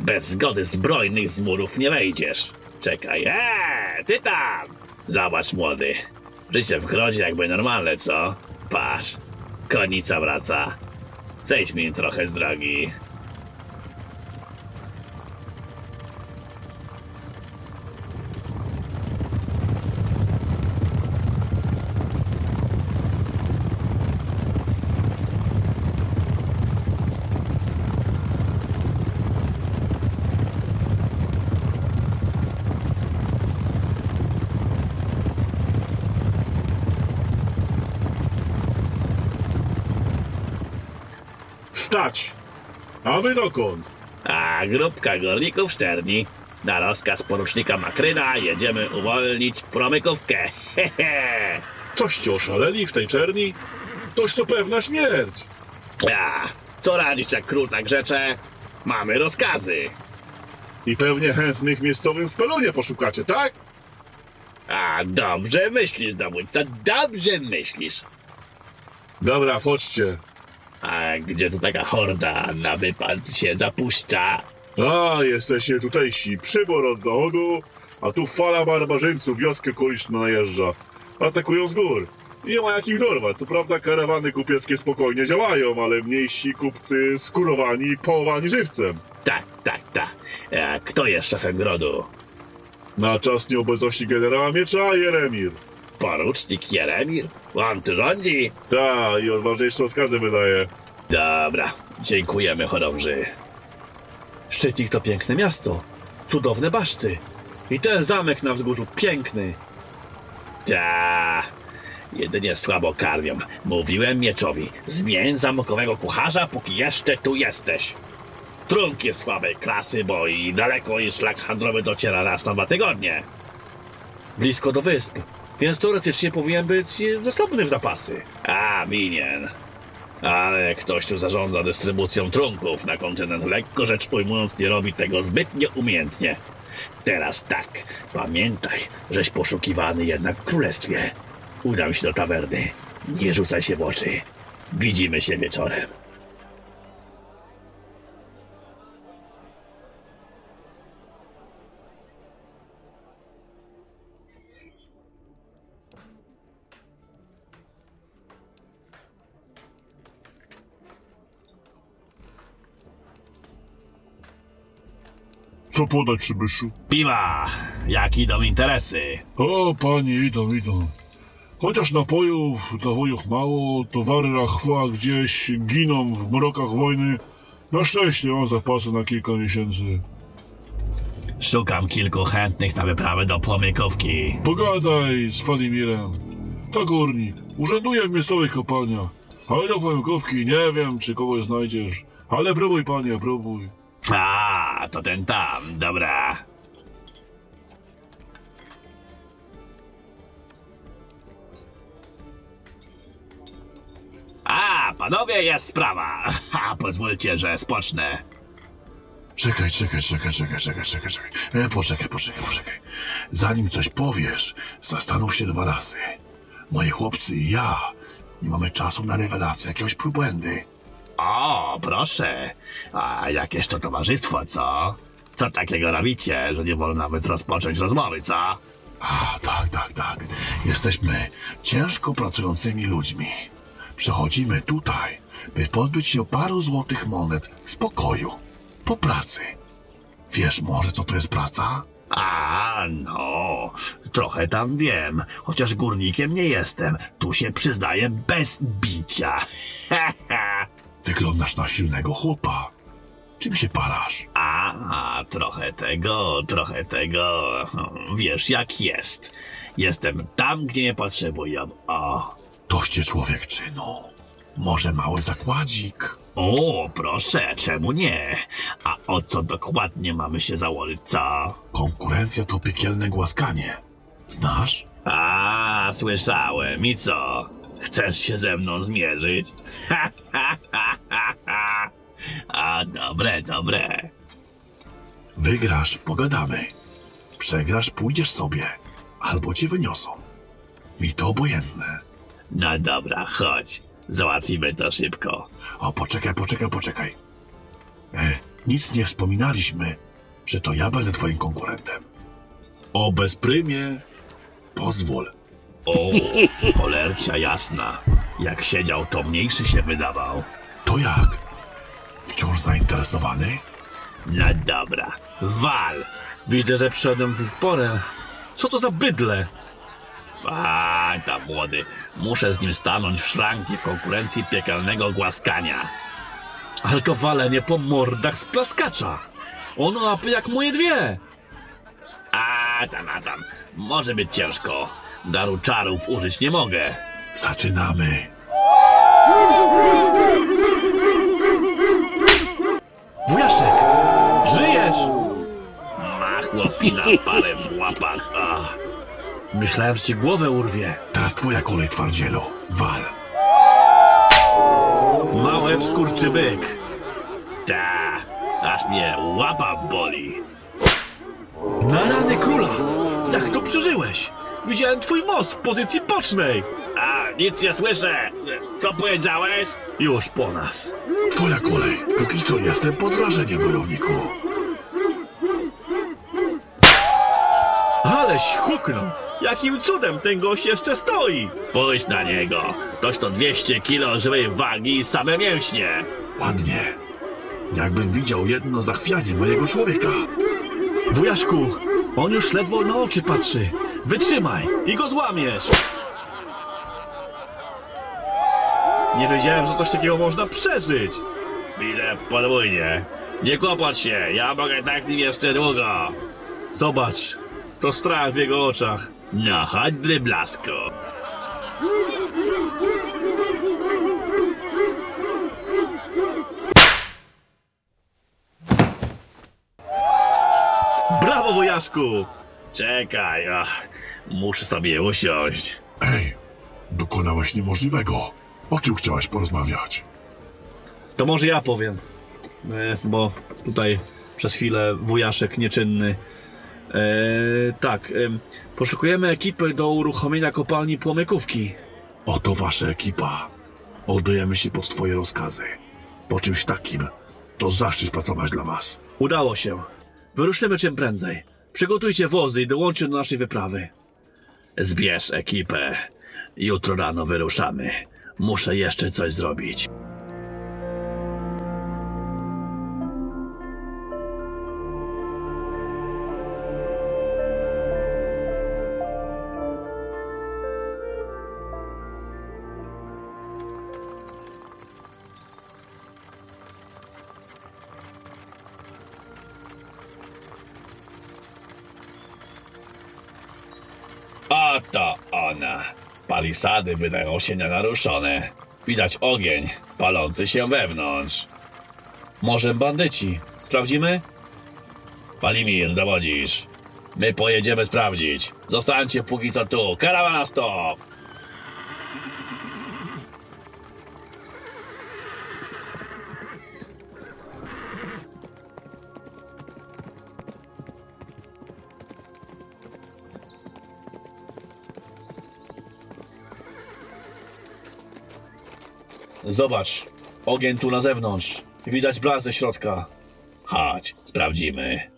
Bez zgody zbrojnych z murów nie wejdziesz. Czekaj, eee, ty tam! Zobacz, młody. Życie w grodzie jakby normalne, co? Patrz, konica wraca. Zejdź mi trochę z drogi. Stać! A wy dokąd? A grupka górników szczerni. Na rozkaz porucznika Makryna jedziemy uwolnić promykówkę. Hehe. Coście oszaleli w tej czerni? Toż to pewna śmierć! A, co radzić jak król tak rzecze? Mamy rozkazy. I pewnie chętnych w miejscowym spelunie poszukacie, tak? A, dobrze myślisz, dowódca, dobrze myślisz. Dobra, wchodźcie. A gdzie to taka horda na wypad się zapuszcza? A, jesteście tutejsi. Przybor od zachodu, a tu fala barbarzyńców wioskę okoliczną najeżdża. Atakują z gór. Nie ma jak ich dorwać. Co prawda karawany kupieckie spokojnie działają, ale mniejsi kupcy skurowani i połowani żywcem. Tak, tak, tak. A kto jest szefem grodu? Na czas nieobecności generała Miecza Jeremir. Porucznik Jeremir? On tu rządzi? Ta, i odważniejsze rozkazy wydaje. Dobra, dziękujemy chorąży. Szczytnik to piękne miasto. Cudowne baszty. I ten zamek na wzgórzu piękny. Ta, jedynie słabo karmią. Mówiłem mieczowi, zmień zamokowego kucharza, póki jeszcze tu jesteś. Trunk jest słabej klasy, bo i daleko i szlak handlowy dociera raz na dwa tygodnie. Blisko do wysp. Więc teoretycznie powinien być zasobny w zapasy. A, winien. Ale ktoś tu zarządza dystrybucją trunków na kontynent. Lekko rzecz ujmując, nie robi tego zbytnio umiejętnie. Teraz tak, pamiętaj, żeś poszukiwany jednak w królestwie. Udam się do tawerny. Nie rzucaj się w oczy. Widzimy się wieczorem. Co podać, przybyszu? Piwa! Jak idą interesy? O, panie, idą, idą. Chociaż napojów, nawojów mało, towary rachwa gdzieś giną w mrokach wojny. Na szczęście mam zapasy na kilka miesięcy. Szukam kilku chętnych na wyprawę do Płomykówki. Pogadaj z Falimirem. To górnik. Urzęduje w miejscowych kopalniach. Ale do pojemkówki nie wiem, czy kogoś znajdziesz. Ale próbuj, panie, próbuj. A, to ten tam, dobra. A, panowie, jest sprawa. Ha, pozwólcie, że spocznę. Czekaj, czekaj, czekaj, czekaj, czekaj, czekaj, czekaj. E, poczekaj, poczekaj, poczekaj. Zanim coś powiesz, zastanów się dwa razy. Moi chłopcy i ja nie mamy czasu na rewelację jakiegoś próbłędy. O, proszę. A jakież to towarzystwo, co? Co takiego robicie, że nie wolno nawet rozpocząć rozmowy, co? A, tak, tak, tak. Jesteśmy ciężko pracującymi ludźmi. Przychodzimy tutaj, by pozbyć się paru złotych monet spokoju, po pracy. Wiesz może, co to jest praca? A, no, trochę tam wiem, chociaż górnikiem nie jestem. Tu się przyznaję bez bicia. Wyglądasz na silnego chłopa. Czym się parasz? A, trochę tego, trochę tego. Wiesz, jak jest. Jestem tam, gdzie mnie potrzebują. O. Toście człowiek czynu. Może mały zakładzik? O, proszę, czemu nie? A o co dokładnie mamy się założyć, co? Konkurencja to piekielne głaskanie. Znasz? A, słyszałem. I co? Chcesz się ze mną zmierzyć? Ha, ha, ha, ha, ha. A, dobre, dobre. Wygrasz, pogadamy. Przegrasz, pójdziesz sobie. Albo cię wyniosą. Mi to obojętne. No dobra, chodź. Załatwimy to szybko. O, poczekaj, poczekaj, poczekaj. E, nic nie wspominaliśmy, że to ja będę twoim konkurentem. O bezprymie. Pozwól. O, cholercia jasna. Jak siedział, to mniejszy się wydawał. To jak? Wciąż zainteresowany? No dobra, wal. Widzę, że przyszedłem w porę. Co to za bydle? A, tam młody. Muszę z nim stanąć w szranki w konkurencji piekalnego głaskania. Ale to walenie po mordach z plaskacza. Ono łapy jak moje dwie. A, tam, a tam. Może być ciężko. Daru czarów użyć nie mogę. Zaczynamy. Wujaszek, żyjesz? Ma chłopina parę w łapach. Ach. Myślałem, że ci głowę urwie. Teraz twoja kolej, twardzielu. Wal. Małe skurczybyk. Ta, aż mnie łapa boli. Na rany króla! Jak to przeżyłeś? Widziałem twój most w pozycji bocznej. A, nic nie słyszę. Co powiedziałeś? Już po nas. Twoja kolej. Póki co jestem pod wrażeniem, wojowniku. Aleś huknął! Jakim cudem ten gość jeszcze stoi? Pójdź na niego. Toś to 200 kilo żywej wagi i same mięśnie. Ładnie. Jakbym widział jedno zachwianie mojego człowieka. Wujaszku, on już ledwo na oczy patrzy. Wytrzymaj i go złamiesz. Nie wiedziałem, że coś takiego można przeżyć. Widzę podwójnie. Nie kłopot się, ja mogę tak z nim jeszcze długo. Zobacz, to strach w jego oczach. No chodź, dryblasko. Brawo, wujaszku! Czekaj, ach, muszę sobie usiąść. Ej, dokonałeś niemożliwego. O czym chciałaś porozmawiać? To może ja powiem. E, bo tutaj przez chwilę wujaszek nieczynny. E, tak, e, poszukujemy ekipy do uruchomienia kopalni płomykówki. Oto wasza ekipa. Oddajemy się pod twoje rozkazy. Po czymś takim to zaszczyt pracować dla was. Udało się. Wyruszymy czym prędzej. Przygotujcie wozy i dołączcie do naszej wyprawy. Zbierz ekipę. Jutro rano wyruszamy. Muszę jeszcze coś zrobić. Palisady wydają się nienaruszone. Widać ogień, palący się wewnątrz. Może bandyci. Sprawdzimy? Walimir, dowodzisz. My pojedziemy sprawdzić. Zostańcie póki co tu. Karawana stop! Zobacz. Ogień tu na zewnątrz. Widać blask ze środka. Chodź, sprawdzimy.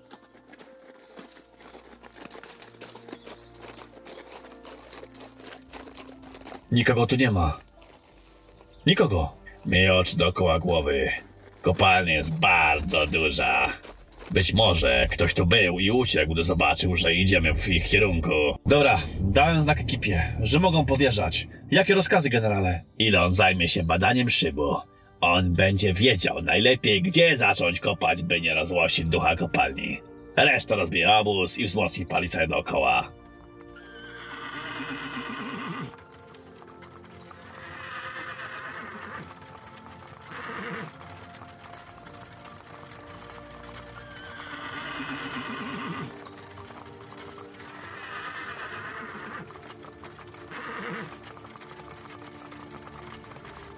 Nikogo tu nie ma. Nikogo. Miej oczy dookoła głowy. Kopalnia jest bardzo duża. Być może ktoś tu był i uciekł, gdy zobaczył, że idziemy w ich kierunku. Dobra, dałem znak ekipie, że mogą podjeżdżać. Jakie rozkazy, generale? Ilon zajmie się badaniem szybu. On będzie wiedział najlepiej, gdzie zacząć kopać, by nie rozłosić ducha kopalni. Reszta rozbije obóz i wzmocni palisady dookoła.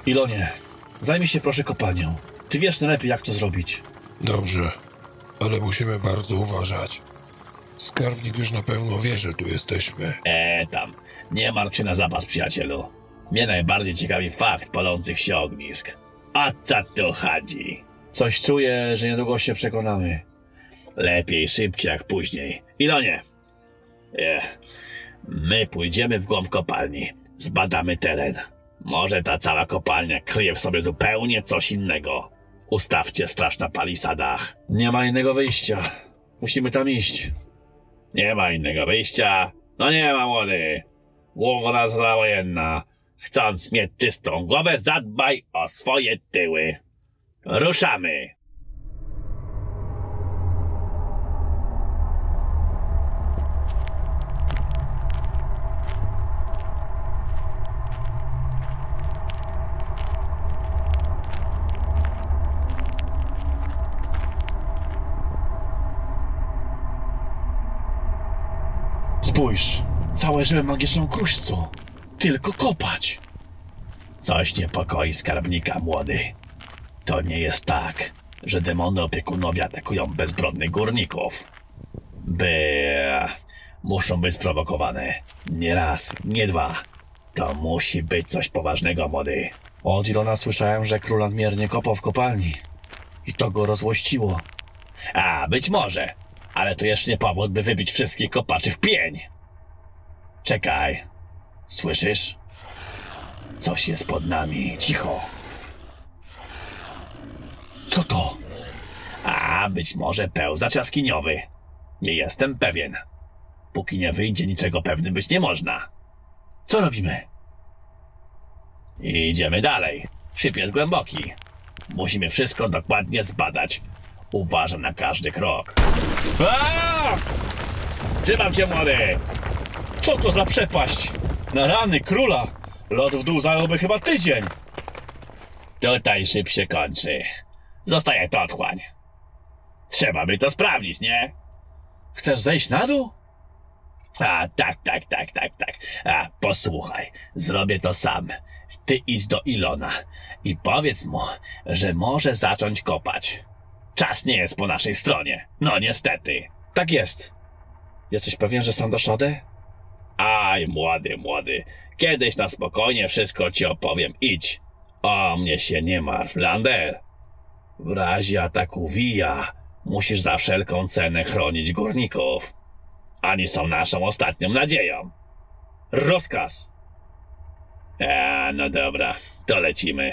Ilonie, zajmij się proszę kopalnią. Ty wiesz najlepiej, jak to zrobić. Dobrze, ale musimy bardzo uważać. Skarbnik już na pewno wie, że tu jesteśmy. Eee, tam. Nie martw się na zapas, przyjacielu. Mnie najbardziej ciekawi fakt palących się ognisk. O co tu chodzi? Coś czuję, że niedługo się przekonamy. Lepiej szybciej jak później. Ilonie! Ech. My pójdziemy w głąb kopalni. Zbadamy teren. Może ta cała kopalnia kryje w sobie zupełnie coś innego. Ustawcie straż na palisadach. Nie ma innego wyjścia. Musimy tam iść. Nie ma innego wyjścia. No nie ma, młody. Głowa zawojenna. Chcąc mieć czystą głowę, zadbaj o swoje tyły. Ruszamy! Całe żyły magiczną kruszcu. Tylko kopać. Coś niepokoi skarbnika, młody. To nie jest tak, że demony opiekunowie atakują bezbronnych górników. By... muszą być sprowokowane. Nie raz, nie dwa. To musi być coś poważnego, młody. Od Ilona słyszałem, że król nadmiernie kopał w kopalni. I to go rozłościło. A, być może. Ale to jeszcze nie powód, by wybić wszystkich kopaczy w pień. Czekaj. Słyszysz? Coś jest pod nami. Cicho. Co to? A, być może pełzacz jaskiniowy. Nie jestem pewien. Póki nie wyjdzie, niczego pewnym być nie można. Co robimy? Idziemy dalej. Szyb jest głęboki. Musimy wszystko dokładnie zbadać. Uważam na każdy krok. Aaaa! Trzymam cię, młody! Co to za przepaść? Na rany króla! Lot w dół zająłby chyba tydzień. Tutaj szyb się kończy. Zostaje to otchłań. Trzeba by to sprawdzić, nie? Chcesz zejść na dół? A, tak, tak, tak, tak, tak. A, posłuchaj, zrobię to sam. Ty idź do Ilona i powiedz mu, że może zacząć kopać. Czas nie jest po naszej stronie. No niestety. Tak jest. Jesteś pewien, że sam dasz radę? Aj, młody, młody. Kiedyś na spokojnie wszystko ci opowiem. Idź. O mnie się nie martw, Lander. W razie ataku Wija musisz za wszelką cenę chronić górników. Oni są naszą ostatnią nadzieją. Rozkaz! A, no dobra, to lecimy.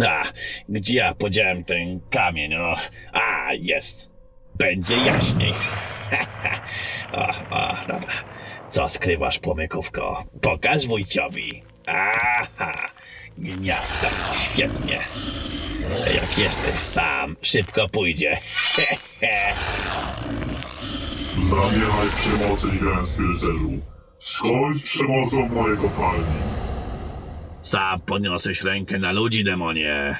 A, gdzie ja podziałem ten kamień? O, a, jest. Będzie jaśniej. o, o, dobra. Co skrywasz, płomykówko? Pokaż wujciowi. Aha, gniazda, świetnie. Jak jesteś sam, szybko pójdzie. Zaniechaj przemocy gęsty rycerzu. Skończ przemocą w mojej kopalni. Sam poniosłeś rękę na ludzi, demonie.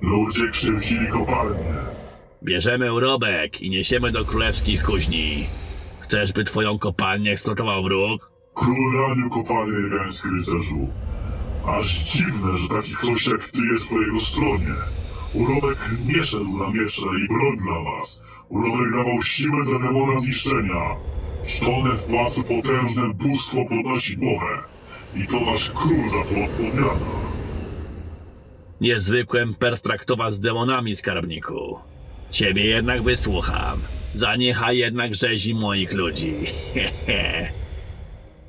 Ludzie krzywdzili kopalnię. Bierzemy urobek i niesiemy do królewskich kuźni. Chcesz, by twoją kopalnię eksploatował wróg? Król ranił kopalnię gęsty rycerzu. Aż dziwne, że taki ktoś jak ty jest po jego stronie. Urobek nie szedł na miecze i broń dla was. Urobek dawał siłę dla demona zniszczenia. Czczone w płacu potężne bóstwo podnosi głowę. I to nasz król za to odpowiada. Niezwykłem pertraktować z demonami, skarbniku. Ciebie jednak wysłucham. Zaniechaj jednak rzezi moich ludzi.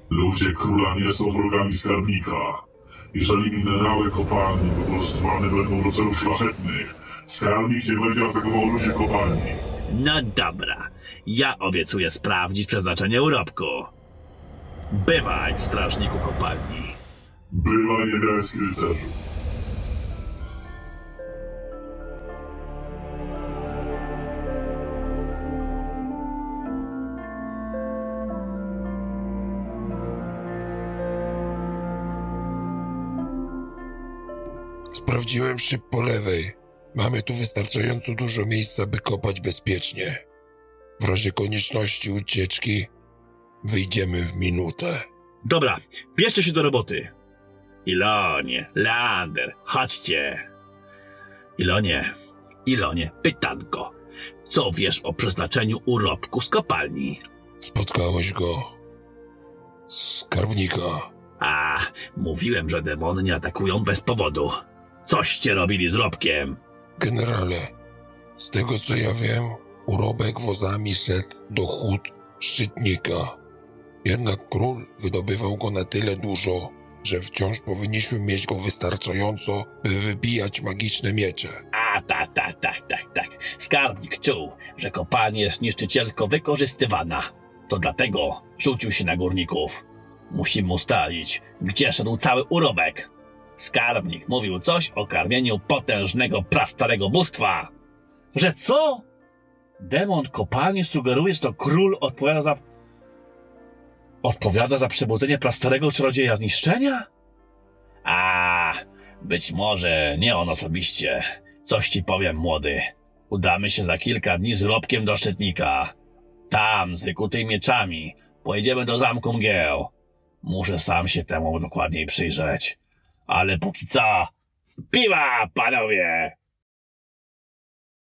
Ludzie króla nie są wrogami skarbnika. Jeżeli minerały kopalni wykorzystywane będą do celów szlachetnych, skarbnik nie będzie atakował ludzi kopalni. No dobra. Ja obiecuję sprawdzić przeznaczenie urobku. Bywaj, strażniku kopalni. Bywaj niebiański rycerzu. Sprawdziłem szyb po lewej. Mamy tu wystarczająco dużo miejsca, by kopać bezpiecznie. W razie konieczności ucieczki wyjdziemy w minutę. Dobra, bierzcie się do roboty. Ilonie, Leander, chodźcie. Ilonie, Ilonie, pytanko. Co wiesz o przeznaczeniu urobku z kopalni? Spotkałeś go. Skarbnika. A, mówiłem, że demony nie atakują bez powodu. Coście robili z robkiem? Generale, z tego co ja wiem, urobek wozami szedł do hut szczytnika. Jednak król wydobywał go na tyle dużo, że wciąż powinniśmy mieć go wystarczająco, by wybijać magiczne miecze. A, tak, tak, tak, tak, tak. Skarbnik czuł, że kopalnia jest niszczycielsko wykorzystywana. To dlatego rzucił się na górników. Musimy ustalić, gdzie szedł cały urobek. Skarbnik mówił coś o karmieniu potężnego, prastarego bóstwa. Że co? Demon kopalni sugeruje, że to król odpowiada za... Odpowiada za przebudzenie prastarego czarodzieja zniszczenia? A, być może nie on osobiście. Coś ci powiem, młody. Udamy się za kilka dni z robkiem do szczytnika. Tam, z wykutymi mieczami, pojedziemy do zamku mgieł. Muszę sam się temu dokładniej przyjrzeć. Ale póki co, piwa, panowie!